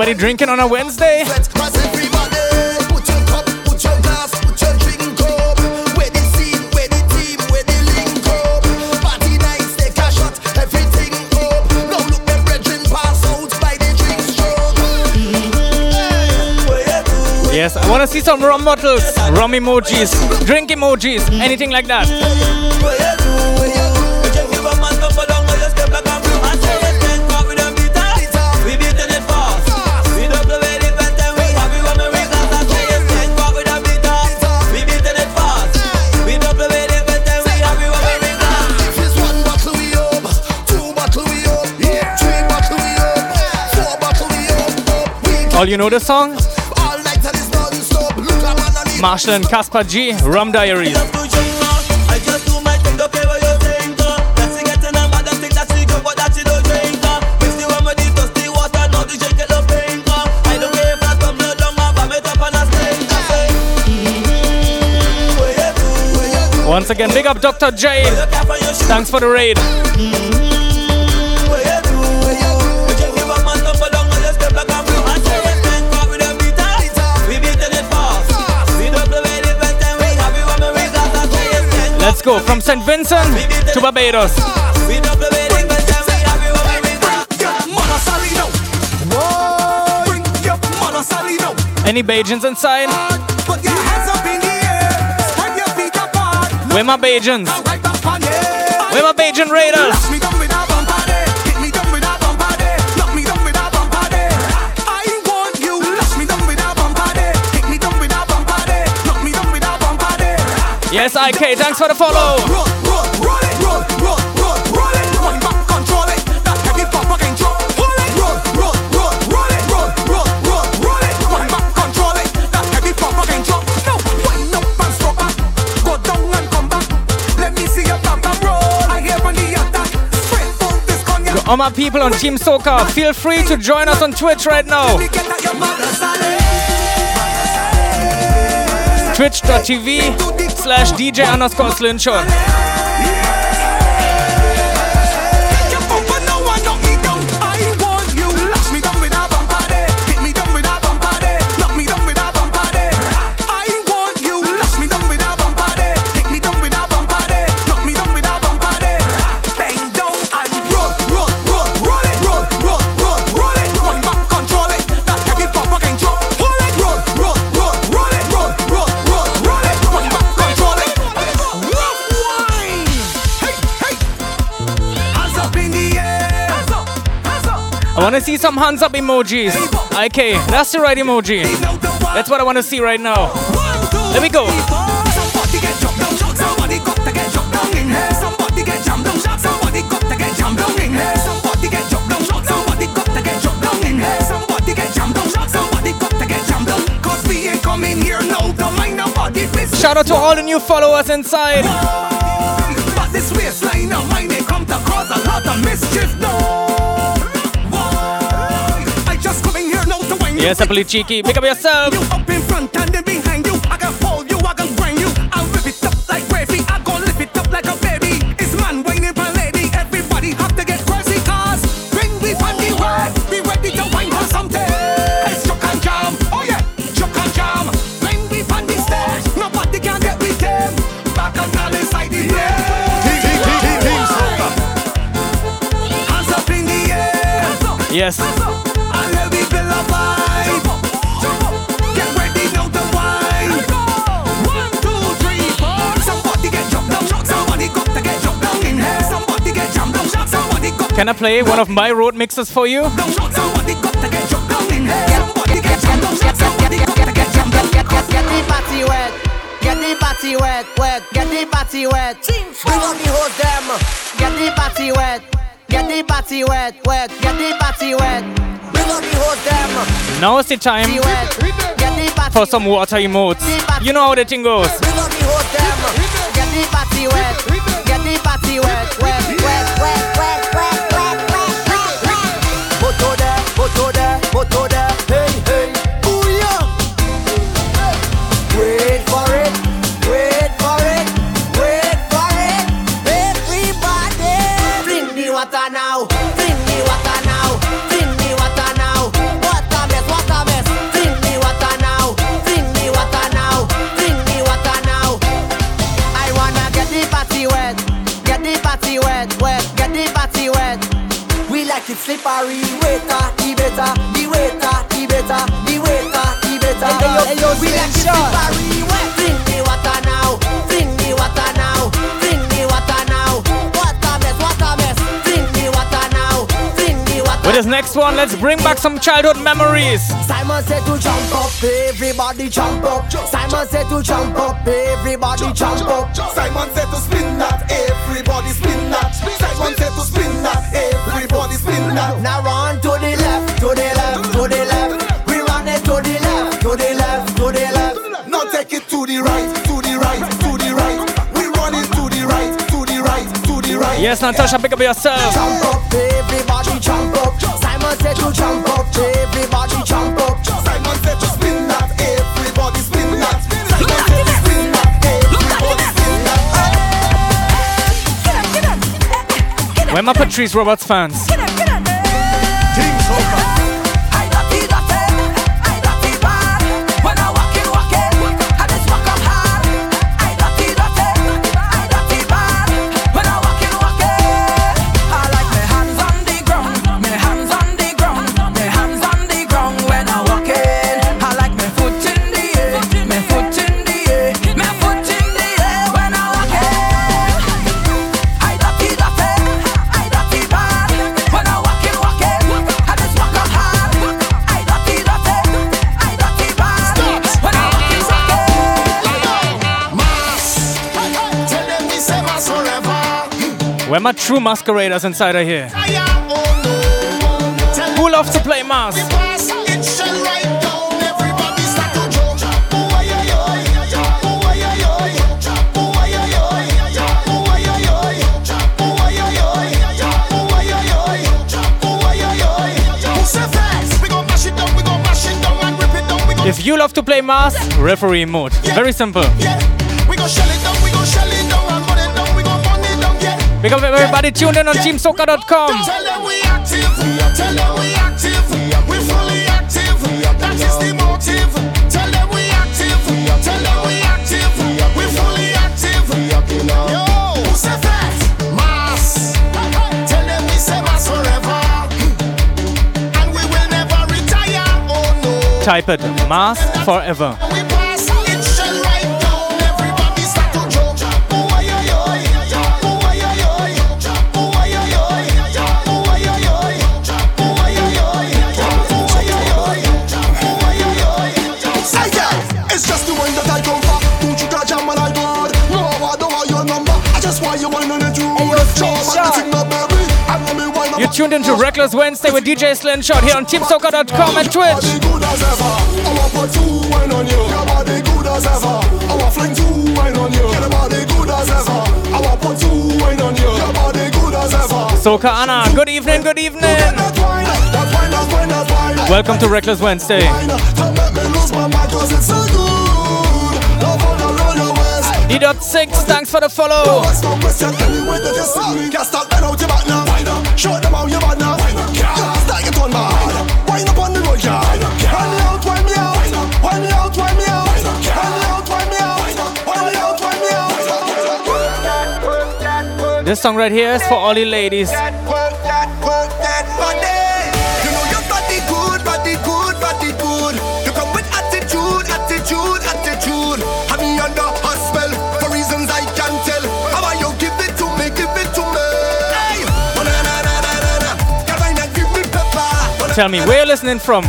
Out drinking on a Wednesday? Yes, I wanna see some rum bottles, rum emojis, drink emojis, anything like that. All you know the song? All night and it's non-stop. Look a man on the Marshall and Caspar G, Rum Diaries. Once again, big up Dr. J. Thanks for the raid. Let's go from St. Vincent to Barbados. Any Bajans inside? Where my Bajans? Where my Bajan Raiders? Yes, IK, thanks for the follow. To all my people on Team Soca, feel free to join us on Twitch right now. Twitch.tv slash DJ underscore Slingshot. Want to see some hands up emojis. Okay, that's the right emoji. That's what I want to see right now. Let me go. Shout out to all the new followers inside. But this waistline of mine may come to cause a lot of mischief, no. Yes, I play cheeky. Pick up yourself. You up in front and then behind you. I can hold you, I can grind you. I'll rip it up like gravy. I gon' lift it up like a baby. It's man whining for lady. Everybody have to get crazy cause bring we on the way. Be ready to wine for something. It's chuck and jam. Oh yeah, chuck and jam. Bring we on the stage. Nobody can get with them. Back and all inside the place. Hands up in the air. Yes. Can I play one of my road mixes for you? wet. Wet. Get the party wet. Them. Get the party wet. Get the party wet, wet. Get the party wet. Them. Now is the time for some water emotes. You know how the thing goes. Them. Get the party wet. get the party wet, wet, wet, wet, wet, moto there, moto hey, hey, booyah. Wait for it, wait for it, wait for it, everybody. The water now, bring the water now, bring the water now. Mess. Bring the water now, bring the water now, bring the water now. I wanna get the party wet, get the party wet, wet, get the party wet. We like it slippery, waiter, better, waiter, the better, the waiter, the better. Hey, yo, we like it Slingshot. wet. Bring the water now, bring the water now, bring the water now. What mess, what mess. Bring the water now, bring the water. With this next one, let's bring back some childhood memories. Simon said to jump up, everybody jump up. Simon said to jump up, everybody jump up. Simon said to spin that, everybody spin that. Simon said to spin that, everybody spin that. Now run to the left, to the left, to the left. We run it to the left, to the left, to the left. Now take it to the right, to the right, to the right. We run it to the right, to the right, to the right. Yes, Natasha, pick up yourself. Jump up, everybody jump up. Simon said to jump up, everybody jump up. Simon said to spin that, everybody spin that. Simon said to spin that, everybody spin that. Where my Patrice Roberts fans? My true masqueraders inside of here? Who loves to play mask? If you love to play mass, referee mode. Very simple. Yeah. Big up everybody tuned in on teamsoca.com. Tell them we active, tell them we active, we fully active. That is the motive. Tell them we active, tell them we active, we fully active. Yo, who say that? Mass. Tell them we say mass forever, and we will never retire. Oh no. Type it mass forever. tuned into Reckless Wednesday with DJ Slingshot here on TeamSoca.com and Twitch. Soka Anna, good evening, good evening. Welcome to Reckless Wednesday. D.6, thanks for the follow. Show them how you bad now. Mad. Wind up on the road. Wind me out, wind me out. Wind me out, wind me out. Wind me out, wind me out. This song right here is for all you ladies. Tell me where you're listening from.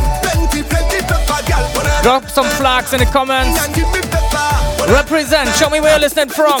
Drop some flags in the comments. Represent. Show me where you're listening from.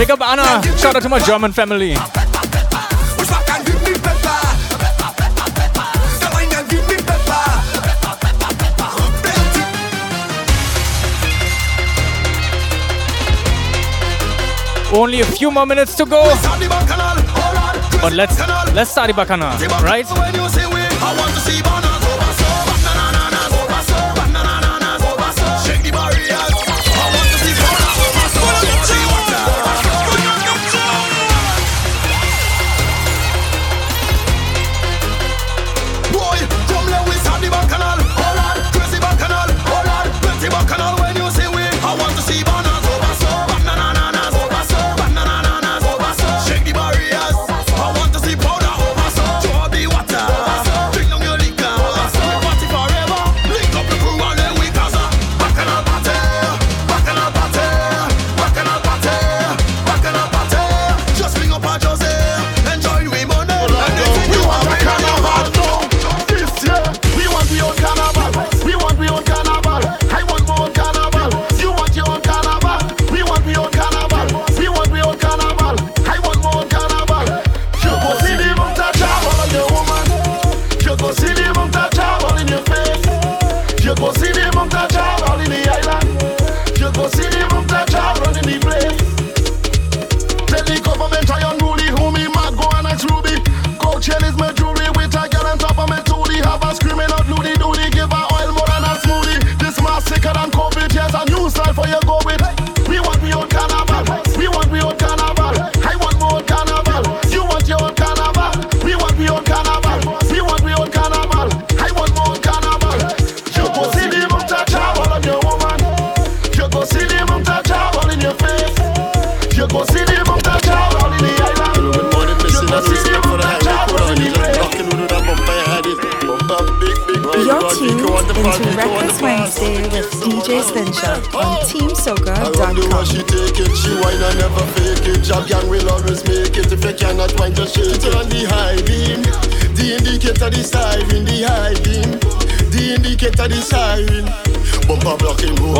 Big up Anna. Shout out to my German family. Only a few more minutes to go. But let's let's start the right? Essential on oh. teamsoca.com. the way she take it, she whine and just shake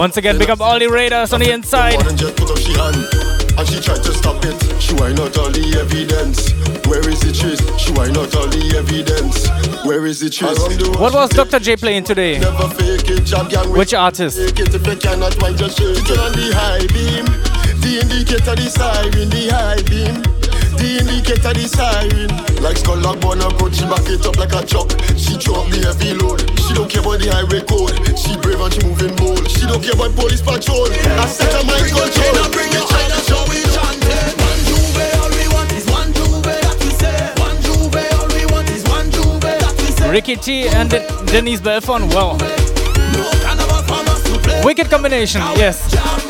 Once again, big up all the raiders on the inside. And she tried to stop it. She why not all the evidence? Where is the trace? She why not all the evidence? Where is the truth? What was Dr. J playing today? Which artist? The indicator, the siren, the high beam. The indicator, the siren. Like skull lock, approach, she back it up like a. She drop heavy load. She don't care about the highway code. She brave and she moving bold. She don't care about police patrol. I set her mind control. Bring. Ricky T and Denise Belfon. Wow. Wicked combination, yes.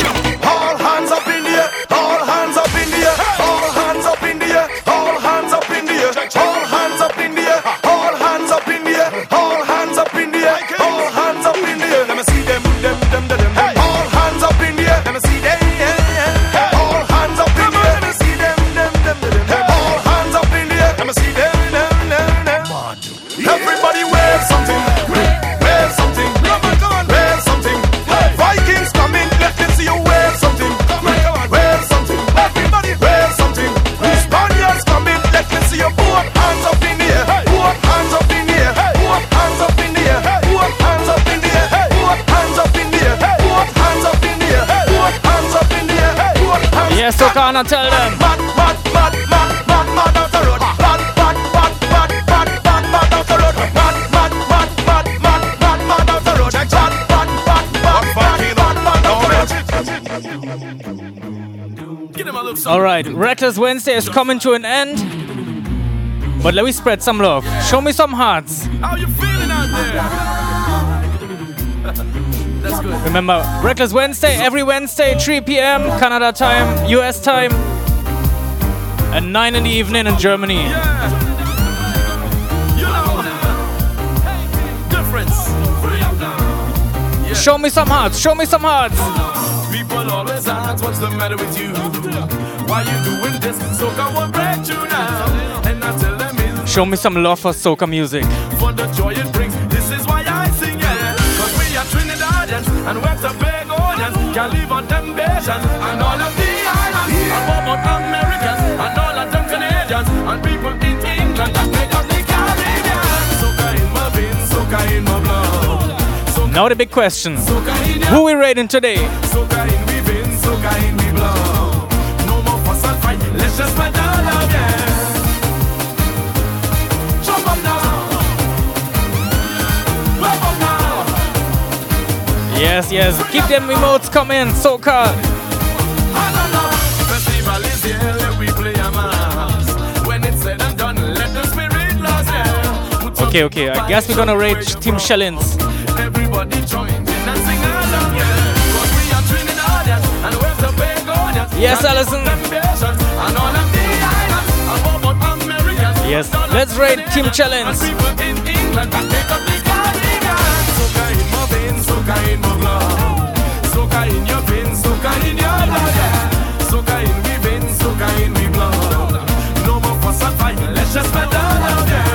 Yes, Okana, tell them. All right, Reckless Wednesday is coming to an end. But let me spread some love. Show me some hearts. How you feeling out there? Remember, Reckless Wednesday every Wednesday, 3 p.m. Canada time, US time, and 9 in the evening in Germany. Show me some hearts. Show me some hearts. People always ask what's the matter with you. Why you doing this? So come on, break you now. And I tell them Show me some love for soca music. for the joy it brings. And West. Can live on temptation and all of the islands. And what about Americans and all of them Canadians and people in England that make up the Caribbean. Soca in my veins, soca in my blood. Now the big question. Who we rating today? Soca in we veins, soca in we blood. No more fuss and fight, let's just spread the love, yeah. Yes, yes. Keep them emotes coming, soca. Festival is here, let we play a mass. When it's said and done, let the spirit last, yeah. Put some Okay, okay. I guess we're gonna rate Team Shellings. Everybody join in and sing along, yeah. 'Cause we are Trinidadians and West Yes, Alison. And all of the islands, above all Yes, let's rate Team Challenge. Soca in my blood. In your veins, in your blood, yeah. In veins, in blood. No more fuss and fight, let's just yeah.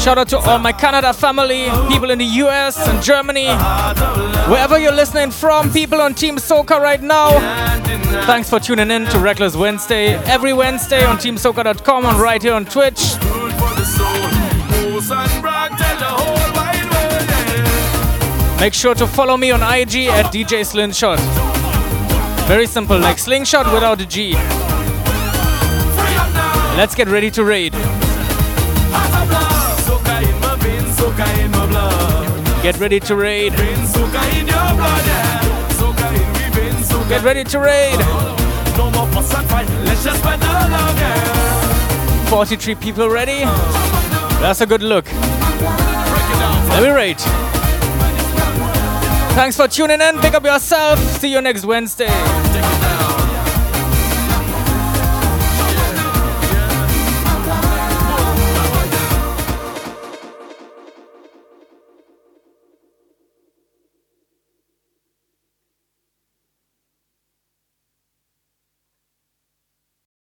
Shout out to all my Canada family, people in the US and Germany, wherever you're listening from, people on Team Soca right now. Thanks for tuning in to Reckless Wednesday every Wednesday on TeamSoca.com and right here on Twitch. Make sure to follow me on IG at DJ Slingshot. Very simple, like Slingshot without a G. Let's get ready to raid. Get ready to raid. Soca in your blood, yeah. Soca in we veins, soca Get ready to raid. Oh, no more fuss and fight, let's just spread the love, yeah. 43 people ready? Oh, That's a good look. Let me rate. Thanks for tuning in. Pick up yourself. See you next Wednesday.